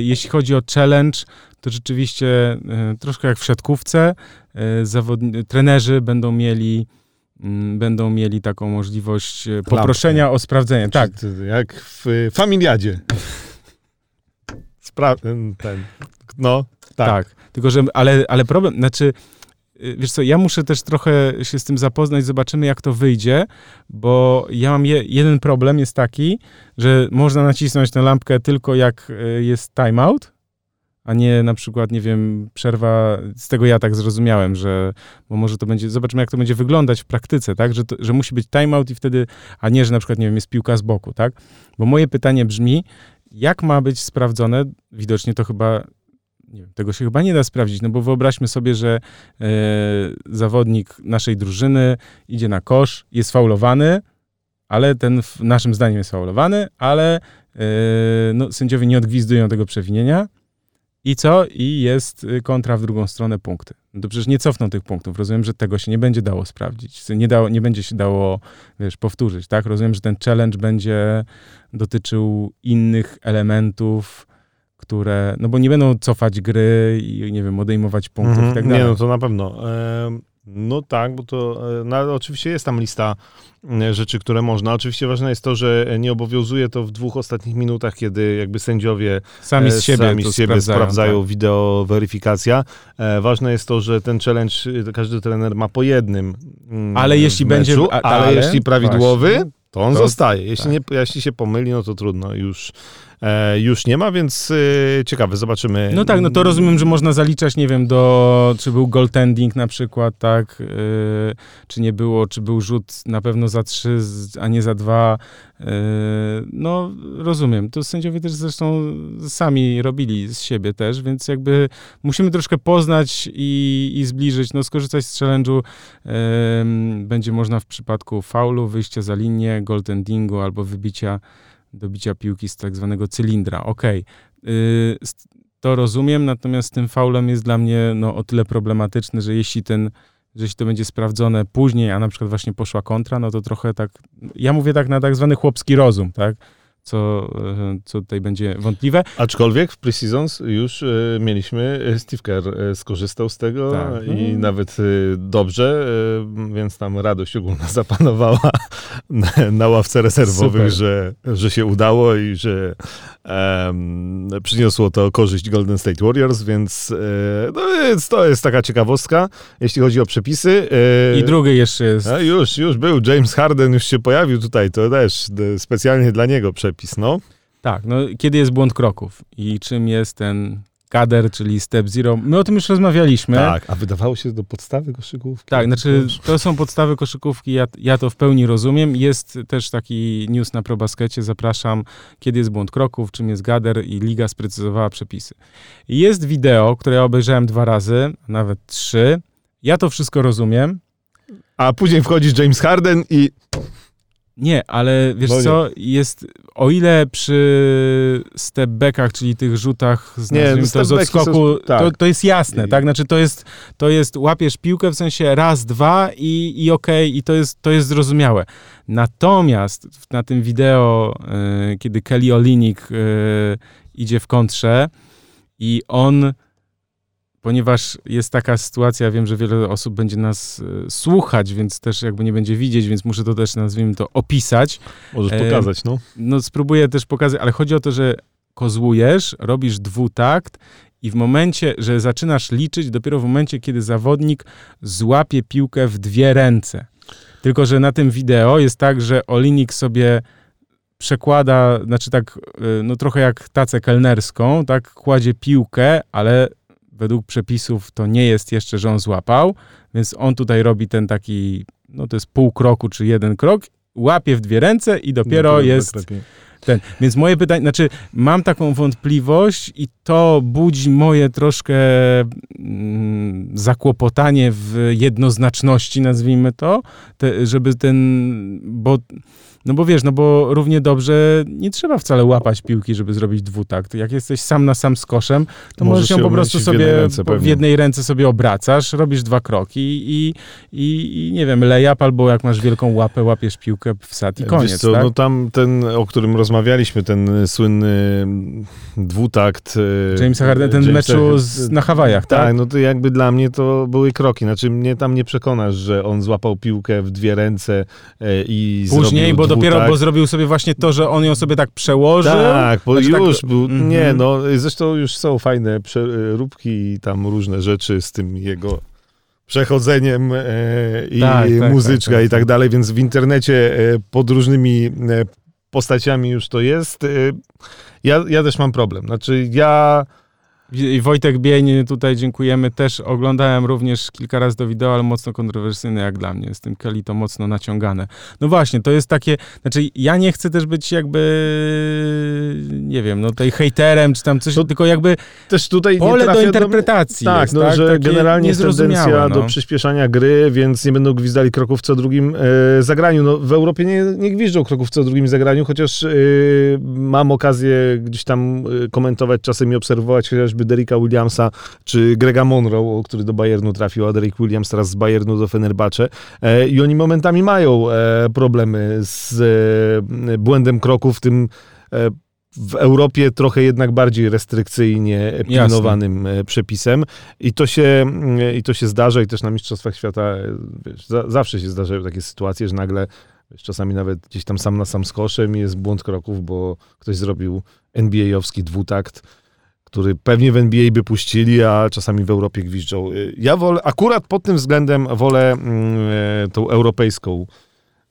jeśli chodzi o challenge, to rzeczywiście e, troszkę jak w siatkówce, e, zawodni- trenerzy będą mieli mm, będą mieli taką możliwość poproszenia o sprawdzenie. Tak, Jak w familiadzie. Spra- ten, no, tak. Tak, tylko że, ale, ale problem, znaczy wiesz co, ja muszę też trochę się z tym zapoznać, zobaczymy jak to wyjdzie, bo ja mam je, jeden problem jest taki, że można nacisnąć tę lampkę tylko jak y, jest timeout, a nie na przykład, nie wiem, przerwa, z tego ja tak zrozumiałem, że, bo może to będzie, zobaczymy jak to będzie wyglądać w praktyce, tak, że, to, że musi być timeout i wtedy, a nie, że na przykład, nie wiem, jest piłka z boku, tak, bo moje pytanie brzmi, jak ma być sprawdzone, widocznie to chyba, wiem, tego się chyba nie da sprawdzić, no bo wyobraźmy sobie, że e, zawodnik naszej drużyny idzie na kosz, jest faulowany, ale ten w naszym zdaniem jest faulowany, ale e, no, sędziowie nie odgwizdują tego przewinienia, i co? I jest y, kontra w drugą stronę punkty. No to przecież nie cofną tych punktów. Rozumiem, że tego się nie będzie dało sprawdzić. Nie, dało, nie będzie się dało, wiesz, powtórzyć, tak? Rozumiem, że ten challenge będzie dotyczył innych elementów, które, no bo nie będą cofać gry i, nie wiem, odejmować punktów -hmm. i tak dalej. Nie, no to na pewno. No tak, bo to, e, no, oczywiście jest tam lista rzeczy, które można. Oczywiście ważne jest to, że nie obowiązuje to w dwóch ostatnich minutach, kiedy jakby sędziowie sami z e, siebie, sami z siebie sprawdzają, sprawdzają tak. wideo weryfikacja. E, ważne jest to, że ten challenge każdy trener ma po jednym mm, Ale jeśli meczu, będzie ale, ale, jeśli prawidłowy, właśnie, to on to, zostaje. Jeśli, tak. nie, jeśli się pomyli, no to trudno już już nie ma, więc e, ciekawe, zobaczymy. No tak, no to rozumiem, że można zaliczać, nie wiem, do, czy był goaltending na przykład, tak, e, czy nie było, czy był rzut na pewno za trzy, a nie za dwa. no, rozumiem. To sędziowie też zresztą sami robili z siebie też, więc jakby musimy troszkę poznać i, i zbliżyć, no skorzystać z challenge'u będzie można w przypadku faulu, wyjścia za linię, goaltendingu albo wybicia do bicia piłki z tak zwanego cylindra. Okej, okay. to rozumiem, natomiast tym faulem jest dla mnie no, o tyle problematyczny, że jeśli ten że jeśli to będzie sprawdzone później, a na przykład właśnie poszła kontra, no to trochę tak, ja mówię tak na tak zwany chłopski rozum, tak? Co, e, co tutaj będzie wątpliwe. Aczkolwiek w Preseasons już e, mieliśmy, e, Steve Kerr skorzystał z tego tak. i nawet dobrze, więc tam radość ogólna zapanowała na, na ławce rezerwowych, że, że się udało i że um, przyniosło to korzyść Golden State Warriors, więc, no, więc to jest taka ciekawostka, jeśli chodzi o przepisy. I drugi jeszcze jest. Już, już był. James Harden już się pojawił tutaj, to też specjalnie dla niego przepis przepis, no. Tak, no kiedy jest błąd kroków i czym jest ten kader, czyli step zero. My o tym już rozmawialiśmy. Tak, a wydawało się do podstawy koszykówki. Tak, znaczy to są podstawy koszykówki, ja, ja to w pełni rozumiem. Jest też taki news na ProBaskecie, zapraszam, kiedy jest błąd kroków, czym jest gader i liga sprecyzowała przepisy. Jest wideo, które ja obejrzałem dwa razy, nawet trzy. Ja to wszystko rozumiem. A później wchodzi James Harden i nie, ale wiesz no co, jest, o ile przy stepbackach, czyli tych rzutach z, nie, to z odskoku, są, tak. to, to jest jasne, I... tak? Znaczy to jest, to jest, łapiesz piłkę w sensie raz, dwa i, i okej, okay, i to jest, to jest zrozumiałe. Natomiast na tym wideo, y, kiedy Kelly Olinik y, idzie w kontrze i on ponieważ jest taka sytuacja, wiem, że wiele osób będzie nas e, słuchać, więc też jakby nie będzie widzieć, więc muszę to też, nazwijmy to, opisać. Możesz e, pokazać, no. No spróbuję też pokazać, ale chodzi o to, że kozłujesz, robisz dwutakt i w momencie, że zaczynasz liczyć, dopiero w momencie, kiedy zawodnik złapie piłkę w dwie ręce. Tylko, że na tym wideo jest tak, że Olinik sobie przekłada, znaczy tak, e, no trochę jak tacę kelnerską, tak, kładzie piłkę, ale według przepisów to nie jest jeszcze, że on złapał, więc on tutaj robi ten taki, no to jest pół kroku czy jeden krok, łapie w dwie ręce i dopiero no, jest tak ten. Więc moje pytanie, znaczy mam taką wątpliwość i to budzi moje troszkę mm, zakłopotanie w jednoznaczności, nazwijmy to, te, żeby ten, bo no bo wiesz, no bo równie dobrze nie trzeba wcale łapać piłki, żeby zrobić dwutakt. Jak jesteś sam na sam z koszem, to możesz, możesz ją po prostu sobie w jednej, ręce, w jednej ręce sobie obracasz, robisz dwa kroki i, i, i nie wiem, layup albo jak masz wielką łapę, łapiesz piłkę w sad i koniec, co, tak? No tam ten, o którym rozmawialiśmy, ten słynny dwutakt. E, James Harden, ten meczu z, na Hawajach, tak? Tak, no to jakby dla mnie to były kroki. Znaczy mnie tam nie przekonasz, że on złapał piłkę w dwie ręce e, i Później, bo dopiero, tak. bo zrobił sobie właśnie to, że on ją sobie tak przełożył. Tak, bo znaczy, już tak... był, mm -hmm. nie no, zresztą już są fajne przeróbki i tam różne rzeczy z tym jego przechodzeniem e, i Tak, tak, muzyczka tak, tak, i tak tak. dalej, więc w internecie e, pod różnymi e, postaciami już to jest. E, ja, ja też mam problem. Znaczy ja... I Wojtek Bień, tutaj dziękujemy. Też oglądałem również kilka razy to wideo, ale mocno kontrowersyjne jak dla mnie. Z tym Kelly to mocno naciągane. No właśnie, to jest takie, znaczy ja nie chcę też być jakby, nie wiem, no tutaj hejterem, czy tam coś, To tylko jakby Też tutaj pole do interpretacji Tak, jest, no, tak? że Takie generalnie jest tendencja no. do przyspieszania gry, więc nie będą gwizdali kroków co drugim e, zagraniu. No, w Europie nie, nie gwiżdżą kroków co drugim zagraniu, chociaż e, mam okazję gdzieś tam e, komentować czasem i obserwować chociażby Derricka Williamsa czy Grega Monroe, który do Bayernu trafił, a Derrick Williams teraz z Bayernu do Fenerbahce. E, I oni momentami mają e, problemy z e, błędem kroków, w tym w Europie trochę jednak bardziej restrykcyjnie pilnowanym e, przepisem. I to, się, mm, i to się zdarza i też na Mistrzostwach Świata wiesz, za, zawsze się zdarzają takie sytuacje, że nagle wiesz, czasami nawet gdzieś tam sam na sam z koszem jest błąd kroków, bo ktoś zrobił NBA-owski dwutakt, który pewnie w NBA by puścili, a czasami w Europie gwiżdżą. Y, Ja wolę, akurat pod tym względem wolę mm, e, tą europejską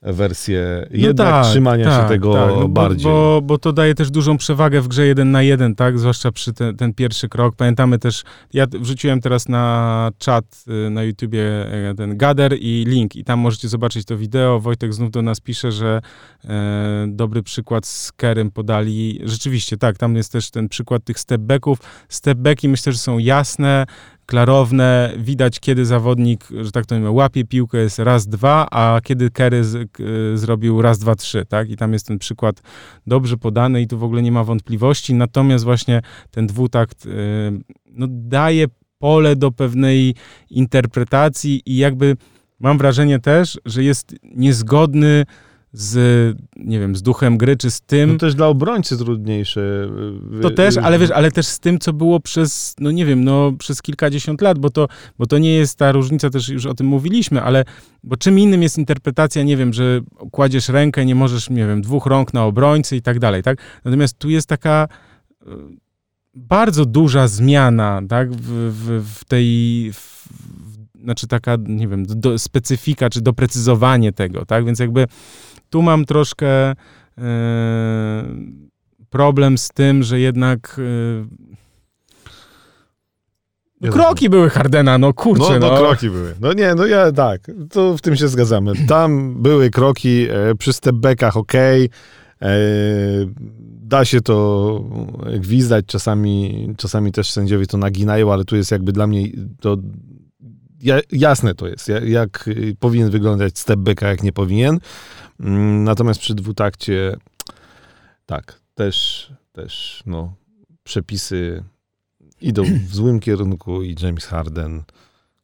wersję No jednak tak, trzymania tak, się tego tak, no bardziej. Bo, bo, bo to daje też dużą przewagę w grze jeden na jeden, tak? Zwłaszcza przy te, ten pierwszy krok. Pamiętamy też, ja wrzuciłem teraz na czat y, na YouTubie e, ten Gader i link i tam możecie zobaczyć to wideo. Wojtek znów do nas pisze, że e, dobry przykład z Kerem podali. Rzeczywiście, tak, tam jest też ten przykład tych stepbacków. Stepbacki myślę, że są jasne, klarowne, widać kiedy zawodnik, że tak to mówię, łapie piłkę jest raz, dwa, a kiedy Kerry z, y, zrobił raz, dwa, trzy, tak? I tam jest ten przykład dobrze podany i tu w ogóle nie ma wątpliwości, natomiast właśnie ten dwutakt y, no, daje pole do pewnej interpretacji i jakby mam wrażenie też, że jest niezgodny z, nie wiem, z duchem gry, czy z tym, No też dla obrońcy trudniejsze. y, to y, też, ale wiesz, ale też z tym, co było przez, no nie wiem, no przez kilkadziesiąt lat, bo to, bo to nie jest ta różnica, też już o tym mówiliśmy, ale bo czym innym jest interpretacja, nie wiem, że kładziesz rękę, nie możesz, nie wiem, dwóch rąk na obrońcy i tak dalej, tak? Natomiast tu jest taka y, bardzo duża zmiana, tak, w, w, w tej, w, znaczy taka, nie wiem, do, specyfika, czy doprecyzowanie tego, tak? Więc jakby tu mam troszkę e, problem z tym, że jednak e, Ja kroki były Hardena, no kurczę, no, no. no, kroki były. No nie, no ja tak, to w tym się zgadzamy. Tam były kroki e, przy stepbackach ok, e, da się to gwizdać, czasami, czasami też sędziowie to naginają, ale tu jest jakby dla mnie to jasne to jest, jak, y, powinien wyglądać stepback, a jak nie powinien. Mm, Natomiast przy dwutakcie tak, też, też no, przepisy idą w złym kierunku i James Harden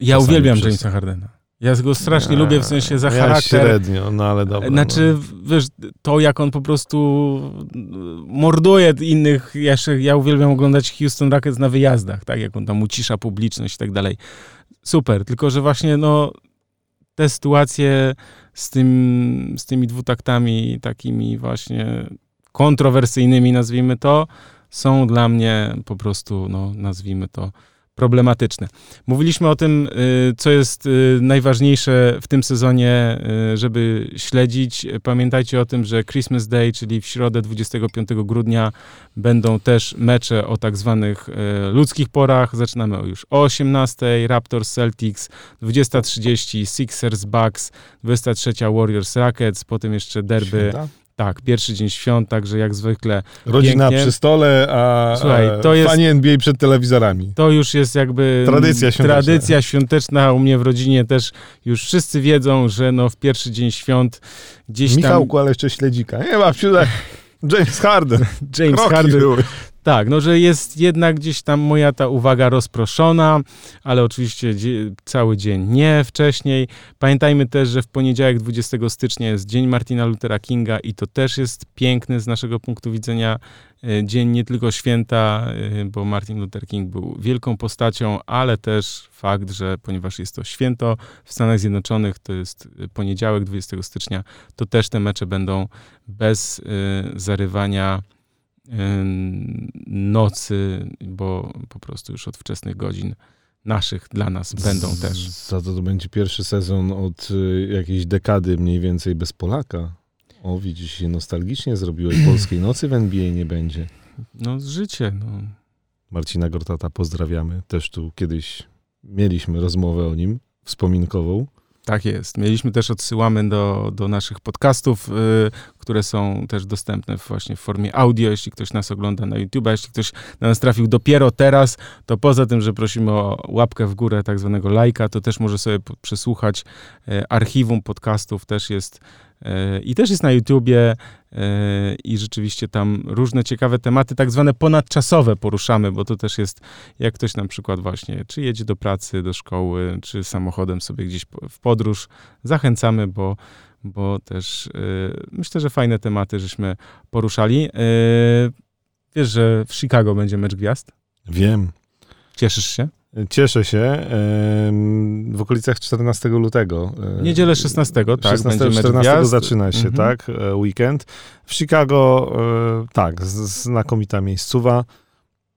Ja uwielbiam przez- Jamesa Hardena. Ja go strasznie Ja- lubię w sensie za ja charakter. średnio, no ale dobra. Znaczy, wiesz, to jak on po prostu morduje innych, ja, się, ja uwielbiam oglądać Houston Rockets na wyjazdach, tak, jak on tam ucisza publiczność i tak dalej. Super, tylko że właśnie, no, te sytuacje z, tym, z tymi dwutaktami takimi właśnie kontrowersyjnymi, nazwijmy to, są dla mnie po prostu, no, nazwijmy to, problematyczne. Mówiliśmy o tym, y, co jest y, najważniejsze w tym sezonie, y, żeby śledzić. Pamiętajcie o tym, że Christmas Day, czyli w środę 25 grudnia, będą też mecze o tak zwanych ludzkich porach. Zaczynamy już o 18, Raptors Celtics, 20.30 Sixers Bucks, 23 Warriors Rockets, potem jeszcze derby. Święta? Tak, pierwszy dzień świąt, także jak zwykle Rodzina Pięknie. przy stole, a Słuchaj, to jest- fani NBA przed telewizorami. To już jest jakby Tradycja świąteczna. tradycja świąteczna. U mnie w rodzinie też już wszyscy wiedzą, że no w pierwszy dzień świąt gdzieś Michałku, ale jeszcze śledzika. Nie, babciu, tak. James Harden. James Kroki Harden. były. Tak, no że jest jednak gdzieś tam moja ta uwaga rozproszona, ale oczywiście cały dzień nie wcześniej. Pamiętajmy też, że w poniedziałek 20 stycznia jest Dzień Martina Luthera Kinga i to też jest piękny z naszego punktu widzenia dzień nie tylko święta, e, bo Martin Luther King był wielką postacią, ale też fakt, że ponieważ jest to święto w Stanach Zjednoczonych, to jest e, poniedziałek 20 stycznia, to też te mecze będą bez zarywania nocy, bo po prostu już od wczesnych godzin naszych dla nas będą też. Za to to będzie pierwszy sezon od y, jakiejś dekady mniej więcej bez Polaka. O, widzisz, się nostalgicznie zrobiło i polskiej nocy w NBA nie będzie. No życie, no. Marcina Gortata pozdrawiamy. Też tu kiedyś mieliśmy rozmowę o nim, wspominkową. Tak jest. Mieliśmy też, odsyłamy do, do naszych podcastów, y, które są też dostępne właśnie w formie audio, jeśli ktoś nas ogląda na YouTube, a jeśli ktoś na nas trafił dopiero teraz, to poza tym, że prosimy o łapkę w górę, tak zwanego lajka, to też może sobie przesłuchać y, archiwum podcastów, też jest i też jest na YouTubie y, i rzeczywiście tam różne ciekawe tematy, tak zwane ponadczasowe poruszamy, bo to też jest, jak ktoś na przykład właśnie, czy jedzie do pracy, do szkoły, czy samochodem sobie gdzieś w podróż, zachęcamy, bo, bo też y, myślę, że fajne tematy żeśmy poruszali. Wiesz, że w Chicago będzie mecz gwiazd? Wiem. Cieszysz się? Cieszę się. W okolicach 14 lutego. Niedzielę 16, tak, 16 będzie mecz 14 gwiazd. zaczyna się, Mhm. tak? e, Weekend. W Chicago, e, tak, znakomita miejscowa.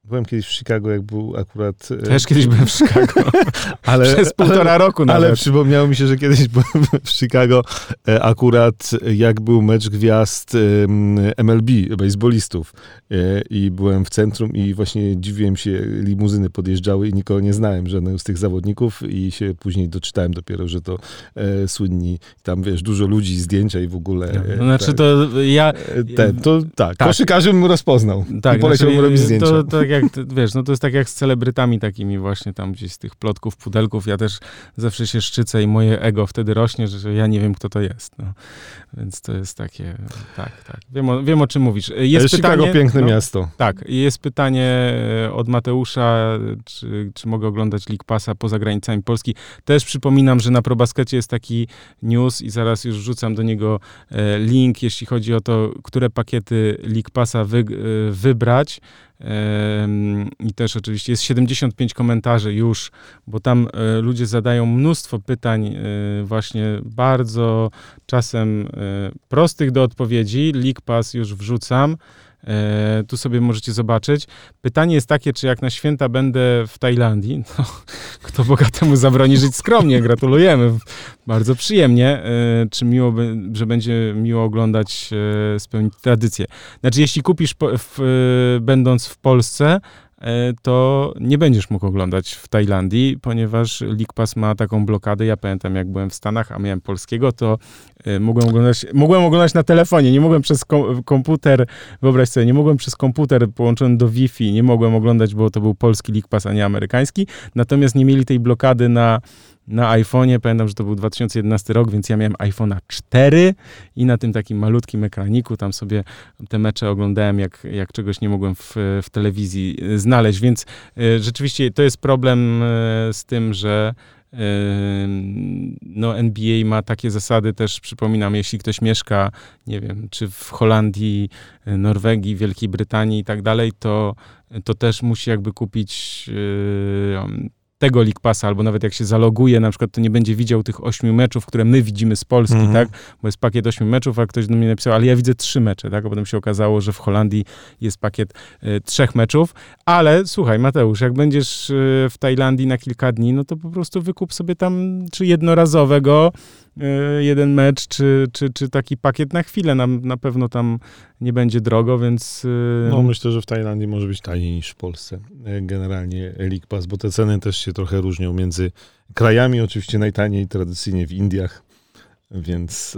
Byłem kiedyś w Chicago, jak był akurat... e, Też kiedyś byłem w Chicago, ale, przez półtora roku nawet. Ale przypomniało mi się, że kiedyś byłem w Chicago e, akurat jak był mecz gwiazd MLB, baseballistów e, i byłem w centrum i właśnie dziwiłem się, limuzyny podjeżdżały i nikogo nie znałem, żadnego z tych zawodników i się później doczytałem dopiero, że to słynni, tam wiesz, dużo ludzi, zdjęcia i w ogóle. e, To znaczy tak, to ja... ten, to tak, Tak. koszykarzy bym rozpoznał Tak, i poleciałbym znaczy, robić zdjęcia. To tak jak, wiesz, no to jest tak jak z celebrytami takimi właśnie tam gdzieś z tych plotków, pudelków. Ja też zawsze się szczycę i moje ego wtedy rośnie, że ja nie wiem, kto to jest. No. Więc to jest takie, tak, tak. Wiem o, wiem o czym mówisz. Jest Chicago pytanie, piękne no, miasto. Tak, jest pytanie e, od Mateusza, czy, czy mogę oglądać League Passa poza granicami Polski. Też przypominam, że na ProBaskecie jest taki news i zaraz już wrzucam do niego e, link, jeśli chodzi o to, które pakiety League Passa wy, e, wybrać. I też oczywiście jest 75 komentarzy już, bo tam e, ludzie zadają mnóstwo pytań, e, właśnie bardzo czasem e, prostych do odpowiedzi. League Pass już wrzucam. E, tu sobie możecie zobaczyć. Pytanie jest takie, czy jak na święta będę w Tajlandii, no, kto bogatemu zabroni żyć skromnie, gratulujemy. Bardzo przyjemnie. E, czy miło, że będzie miło oglądać, e, spełnić tradycję. Znaczy, jeśli kupisz po, w, e, będąc w Polsce, to nie będziesz mógł oglądać w Tajlandii, ponieważ League Pass ma taką blokadę. Ja pamiętam, jak byłem w Stanach, a miałem polskiego, to e, mogłem oglądać, mogłem oglądać na telefonie, nie mogłem przez kom- komputer, wyobraź sobie, nie mogłem przez komputer połączony do Wi-Fi, nie mogłem oglądać, bo to był polski League Pass, a nie amerykański. Natomiast nie mieli tej blokady na na iPhone'ie, pamiętam, że to był 2011 rok, więc ja miałem iPhone'a 4 i na tym takim malutkim ekraniku tam sobie te mecze oglądałem, jak, jak czegoś nie mogłem w, w telewizji e, znaleźć, więc e, rzeczywiście to jest problem e, z tym, że e, no NBA ma takie zasady też, przypominam, jeśli ktoś mieszka, nie wiem, czy w Holandii, e, Norwegii, Wielkiej Brytanii i tak dalej, to, to też musi jakby kupić tego League Passa, albo nawet jak się zaloguje, na przykład to nie będzie widział tych ośmiu meczów, które my widzimy z Polski, Mhm. tak? Bo jest pakiet ośmiu meczów, a ktoś do mnie napisał, ale ja widzę trzy mecze, tak? A potem się okazało, że w Holandii jest pakiet e, trzech meczów. Ale słuchaj, Mateusz, jak będziesz e, w Tajlandii na kilka dni, no to po prostu wykup sobie tam czy jednorazowego jeden mecz, czy, czy, czy taki pakiet na chwilę. Na, na pewno tam nie będzie drogo, więc... e, No myślę, że w Tajlandii może być taniej niż w Polsce. e, Generalnie League Pass, bo te ceny też się trochę różnią między krajami. Oczywiście najtaniej tradycyjnie w Indiach, więc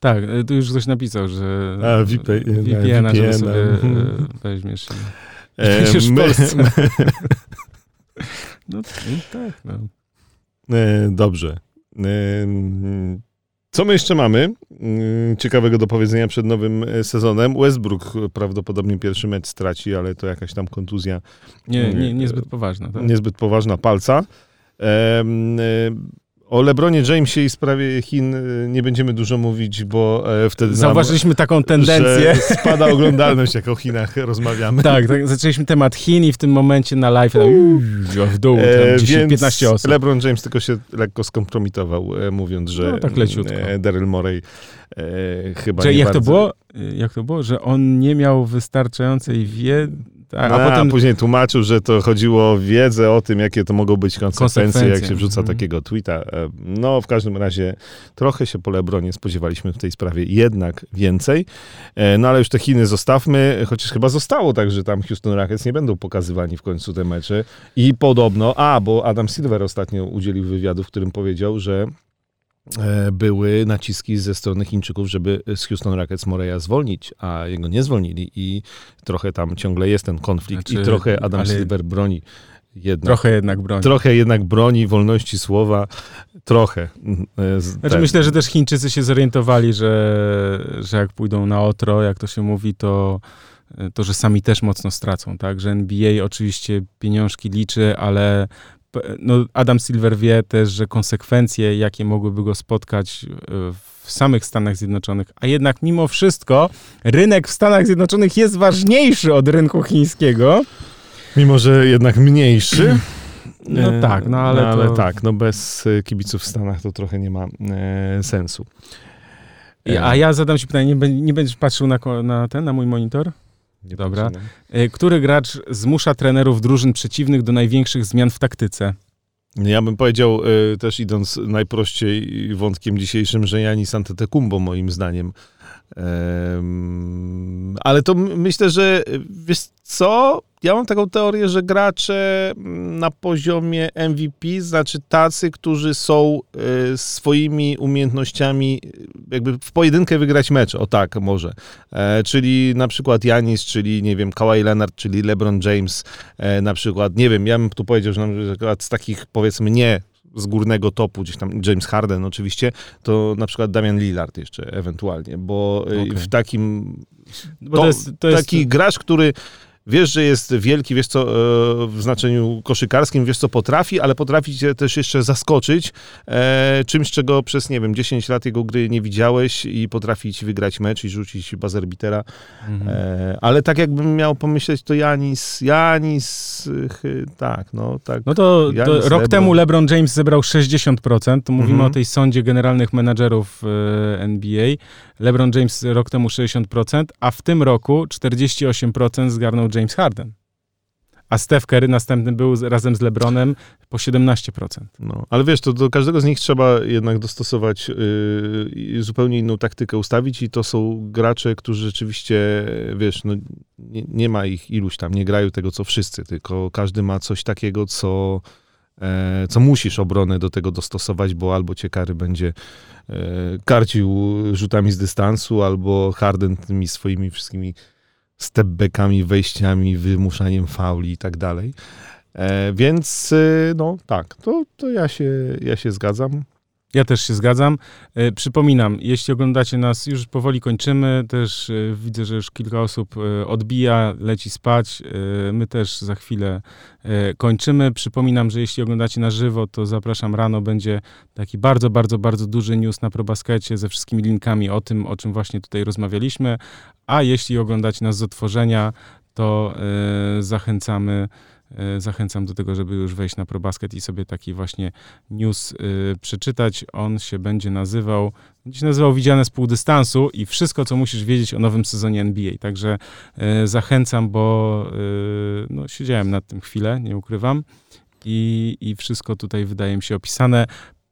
Tak, e, tu już ktoś napisał, że A, VP- VPN-a, żeby VPN-a. sobie e, Mhm. weźmiesz. i- e, w Polsce. No, no tak, no. E, Dobrze. E, Co my jeszcze mamy mm, ciekawego do powiedzenia przed nowym e, sezonem? Westbrook prawdopodobnie pierwszy mecz straci, ale to jakaś tam kontuzja Nie, nie, niezbyt poważna. Tak? niezbyt poważna palca. E, O LeBronie Jamesie i sprawie Chin e, nie będziemy dużo mówić, bo e, wtedy nam, Zauważyliśmy taką tendencję. spada oglądalność, jak o Chinach rozmawiamy. Tak, tak, zaczęliśmy temat Chin i w tym momencie na live tam, w dół, E, tam 10, więc 15 osób. LeBron James tylko się lekko skompromitował, e, mówiąc, że No, tak leciutko. e, Daryl Morey e, chyba Że nie jak bardzo... to było? Jak to było? Że on nie miał wystarczającej wiedzy. Tak, a, a potem później tłumaczył, że to chodziło o wiedzę o tym, jakie to mogą być konsekwencje, jak Konsekwencje, się wrzuca mhm. takiego tweeta. E, No, w każdym razie trochę się po Lebronie spodziewaliśmy w tej sprawie jednak więcej. E, No, ale już te Chiny zostawmy, chociaż chyba zostało tak, że tam Houston Rockets nie będą pokazywani w końcu te mecze. I podobno, a, bo Adam Silver ostatnio udzielił wywiadu, w którym powiedział, że były naciski ze strony Chińczyków, żeby z Houston Rockets Moreya zwolnić, a jego nie zwolnili i trochę tam ciągle jest ten konflikt Znaczy, i trochę Adam ale- Silver broni jednak. trochę jednak broni. Trochę jednak broni wolności słowa, trochę. e, z- Znaczy ten- myślę, że też Chińczycy się zorientowali, że, że jak pójdą na otro, jak to się mówi, to, to że sami też mocno stracą, tak? Że NBA oczywiście pieniążki liczy, ale no Adam Silver wie też, że konsekwencje, jakie mogłyby go spotkać e, w samych Stanach Zjednoczonych, a jednak mimo wszystko rynek w Stanach Zjednoczonych jest ważniejszy od rynku chińskiego. Mimo, że jednak mniejszy. No E, tak, no ale ale to- tak, no bez e, kibiców w Stanach to trochę nie ma e, sensu. I- A ja zadam ci pytanie, nie, nie będziesz patrzył na, na ten, na mój monitor? Nie Dobra. patrzę na- E, Który gracz zmusza trenerów drużyn przeciwnych do największych zmian w taktyce? Ja bym powiedział, e, też idąc najprościej wątkiem dzisiejszym, że Janis Antetokounmpo moim zdaniem. Em, ale to myślę, że e, wiesz co? Ja mam taką teorię, że gracze mm, na poziomie MVP, znaczy tacy, którzy są e, swoimi umiejętnościami e, jakby w pojedynkę wygrać mecz, o tak może. E, czyli na przykład Janis, czyli nie wiem, Kawhi Leonard, czyli LeBron James, e, na przykład, nie wiem, ja bym tu powiedział, że na przykład z takich powiedzmy nie z górnego topu, gdzieś tam James Harden oczywiście, to na przykład Damian Lillard jeszcze ewentualnie, bo e, Okej. w takim to, to jest, to jest taki gracz, który wiesz, że jest wielki, wiesz co, e, w znaczeniu koszykarskim, wiesz co potrafi, ale potrafi cię też jeszcze zaskoczyć e, czymś, czego przez, nie wiem, 10 lat jego gry nie widziałeś i potrafi ci wygrać mecz i rzucić buzzer beatera. Mhm. E, ale tak jakbym miał pomyśleć, to Janis, Janis, tak, no tak. No to, to rok LeBron. temu LeBron James zebrał 60%. To mówimy Mhm. o tej sądzie generalnych menadżerów e, NBA. LeBron James rok temu 60%, a w tym roku 48% zgarnął James Harden. A Steph Curry następny był razem z LeBronem po 17%. No, ale wiesz, to do każdego z nich trzeba jednak dostosować yy, zupełnie inną taktykę ustawić i to są gracze, którzy rzeczywiście, wiesz, no, nie, nie ma ich iluś tam, nie grają tego co wszyscy, tylko każdy ma coś takiego, co, e, co musisz obronę do tego dostosować, bo albo cię będzie e, karcił rzutami z dystansu, albo Harden tymi swoimi wszystkimi stepbackami, wejściami, wymuszaniem fauli i tak dalej. E, więc y, no tak, to, to ja, się, ja się zgadzam. Ja też się zgadzam. E, Przypominam, jeśli oglądacie nas, już powoli kończymy, też e, widzę, że już kilka osób e, odbija, leci spać. My też za chwilę kończymy. Przypominam, że jeśli oglądacie na żywo, to zapraszam rano, będzie taki bardzo, bardzo, bardzo duży news na ProBaskecie ze wszystkimi linkami o tym, o czym właśnie tutaj rozmawialiśmy. A jeśli oglądacie nas z otworzenia, to zachęcamy Zachęcam do tego, żeby już wejść na ProBasket i sobie taki właśnie news y, przeczytać. On się będzie nazywał, będzie się nazywał Widziane z półdystansu i wszystko, co musisz wiedzieć o nowym sezonie NBA. Także y, zachęcam, bo no, siedziałem nad tym chwilę, nie ukrywam. I, I wszystko tutaj wydaje mi się opisane.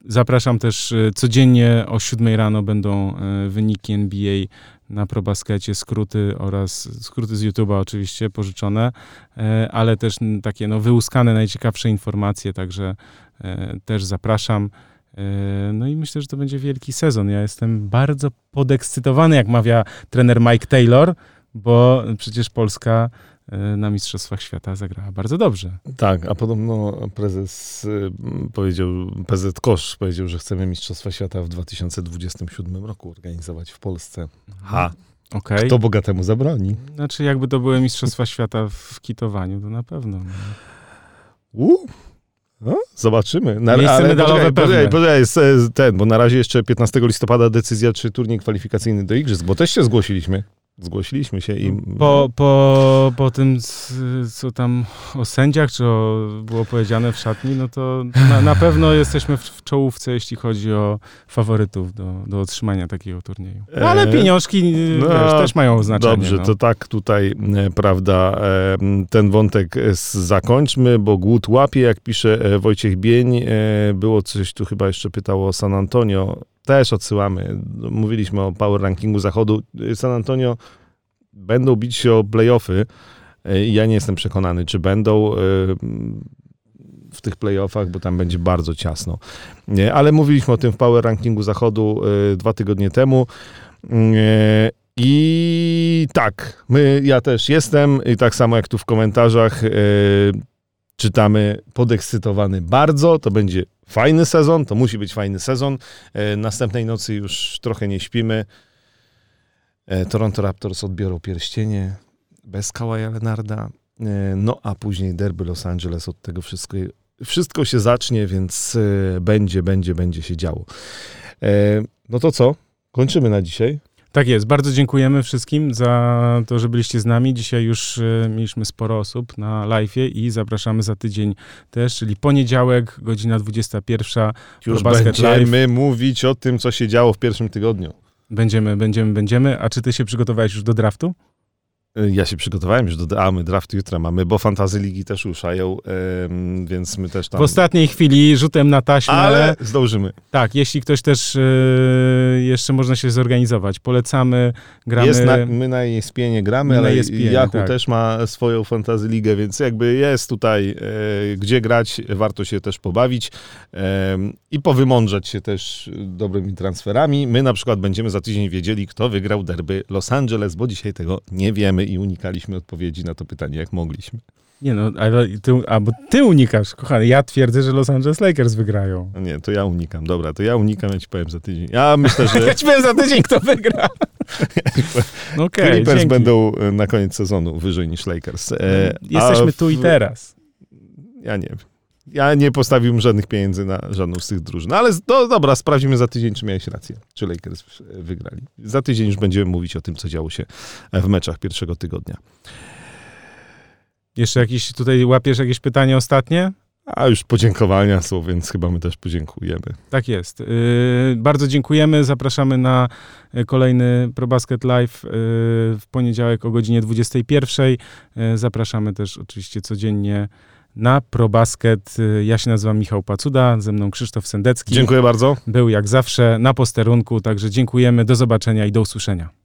Zapraszam też y, codziennie o 7 rano będą y, wyniki NBA na ProBaskecie, skróty oraz skróty z YouTube'a oczywiście pożyczone, e, ale też takie no, wyłuskane najciekawsze informacje, także e, też zapraszam. E, No i myślę, że to będzie wielki sezon. Ja jestem bardzo podekscytowany, jak mawia trener Mike Taylor, bo przecież Polska e, na Mistrzostwach Świata zagrała bardzo dobrze. Tak, a podobno prezes y, powiedział, PZ Kosz powiedział, że chcemy Mistrzostwa Świata w 2027 roku organizować w Polsce. Ha, Okej. kto bogatemu zabroni? Znaczy, jakby to były Mistrzostwa Świata w kitowaniu, to na pewno. No. U, no, zobaczymy. Na, Miejsce medalowe poczekaj, poczekaj, ten, bo na razie jeszcze 15 listopada decyzja, czy turniej kwalifikacyjny do Igrzysk, bo też się zgłosiliśmy. Zgłosiliśmy się i... Po, po, po tym, co tam o sędziach, czy o, było powiedziane w szatni, no to na, na pewno jesteśmy w, w, czołówce, jeśli chodzi o faworytów do, do otrzymania takiego turnieju. No, ale e, pieniążki no, wiesz, też mają znaczenie. Dobrze, no. to tak tutaj, e, prawda, e, ten wątek zakończmy, bo głód łapie, jak pisze Wojciech Bień. Było coś, tu chyba jeszcze pytało o San Antonio też odsyłamy. Mówiliśmy o power rankingu zachodu. San Antonio będą bić się o playoffy. Ja nie jestem przekonany, czy będą e, w tych playoffach, bo tam będzie bardzo ciasno. Ale mówiliśmy o tym w power rankingu zachodu e, dwa tygodnie temu. E, I tak, my, ja też jestem i tak samo jak tu w komentarzach czytamy podekscytowany bardzo. To będzie fajny sezon, to musi być fajny sezon. E, następnej nocy już trochę nie śpimy. E, Toronto Raptors odbiorą pierścienie bez Kawaja Leonarda. E, no a później derby Los Angeles od tego wszystko, wszystko się zacznie, więc będzie, będzie, będzie się działo. No to co? Kończymy na dzisiaj. Tak jest. Bardzo dziękujemy wszystkim za to, że byliście z nami. Dzisiaj już e, mieliśmy sporo osób na live i zapraszamy za tydzień też, czyli poniedziałek, godzina 21. Już będziemy live. mówić o tym, co się działo w pierwszym tygodniu. Będziemy, będziemy, będziemy. A czy ty się przygotowałeś już do draftu? Y, ja się przygotowałem już do a my draft jutra mamy, bo fantazy ligi też ruszają, więc my też tam... W ostatniej chwili rzutem na taśmę. Ale zdążymy. Tak, jeśli ktoś też yy, jeszcze można się zorganizować. Polecamy, gramy... Jest na, my na ESPN gramy, ale ESPN, Yahoo tak. też ma swoją fantazy ligę, więc jakby jest tutaj e, gdzie grać, warto się też pobawić i powymądrzeć się też dobrymi transferami. My na przykład będziemy za tydzień wiedzieli, kto wygrał derby Los Angeles, bo dzisiaj tego nie wiemy i unikaliśmy odpowiedzi na to pytanie, jak mogliśmy. Nie no, ale ty, a, bo ty unikasz, kochany. Ja twierdzę, że Los Angeles Lakers wygrają. No nie, to ja unikam. Dobra, to ja unikam, ja ci powiem za tydzień. Ja myślę, że... ja ci powiem za tydzień, kto wygra. no okay, Clippers dzięki. będą e, na koniec sezonu wyżej niż Lakers. E, Jesteśmy tu i teraz. Ja nie wiem. Ja nie postawiłbym żadnych pieniędzy na żadną z tych drużyn. Ale no, dobra, sprawdzimy za tydzień, czy miałeś rację, czy Lakers wygrali. Za tydzień już będziemy mówić o tym, co działo się w meczach pierwszego tygodnia. Jeszcze jakieś, tutaj łapiesz jakieś pytanie ostatnie? A już podziękowania są, więc chyba my też podziękujemy. Tak jest. Yy, bardzo dziękujemy. Zapraszamy na kolejny ProBasket Live yy, w poniedziałek o godzinie 21. Yy, zapraszamy też oczywiście codziennie na ProBasket. Ja się nazywam Michał Pacuda, ze mną Krzysztof Sendecki. Dziękuję bardzo. Był jak zawsze na posterunku, także dziękujemy, do zobaczenia i do usłyszenia.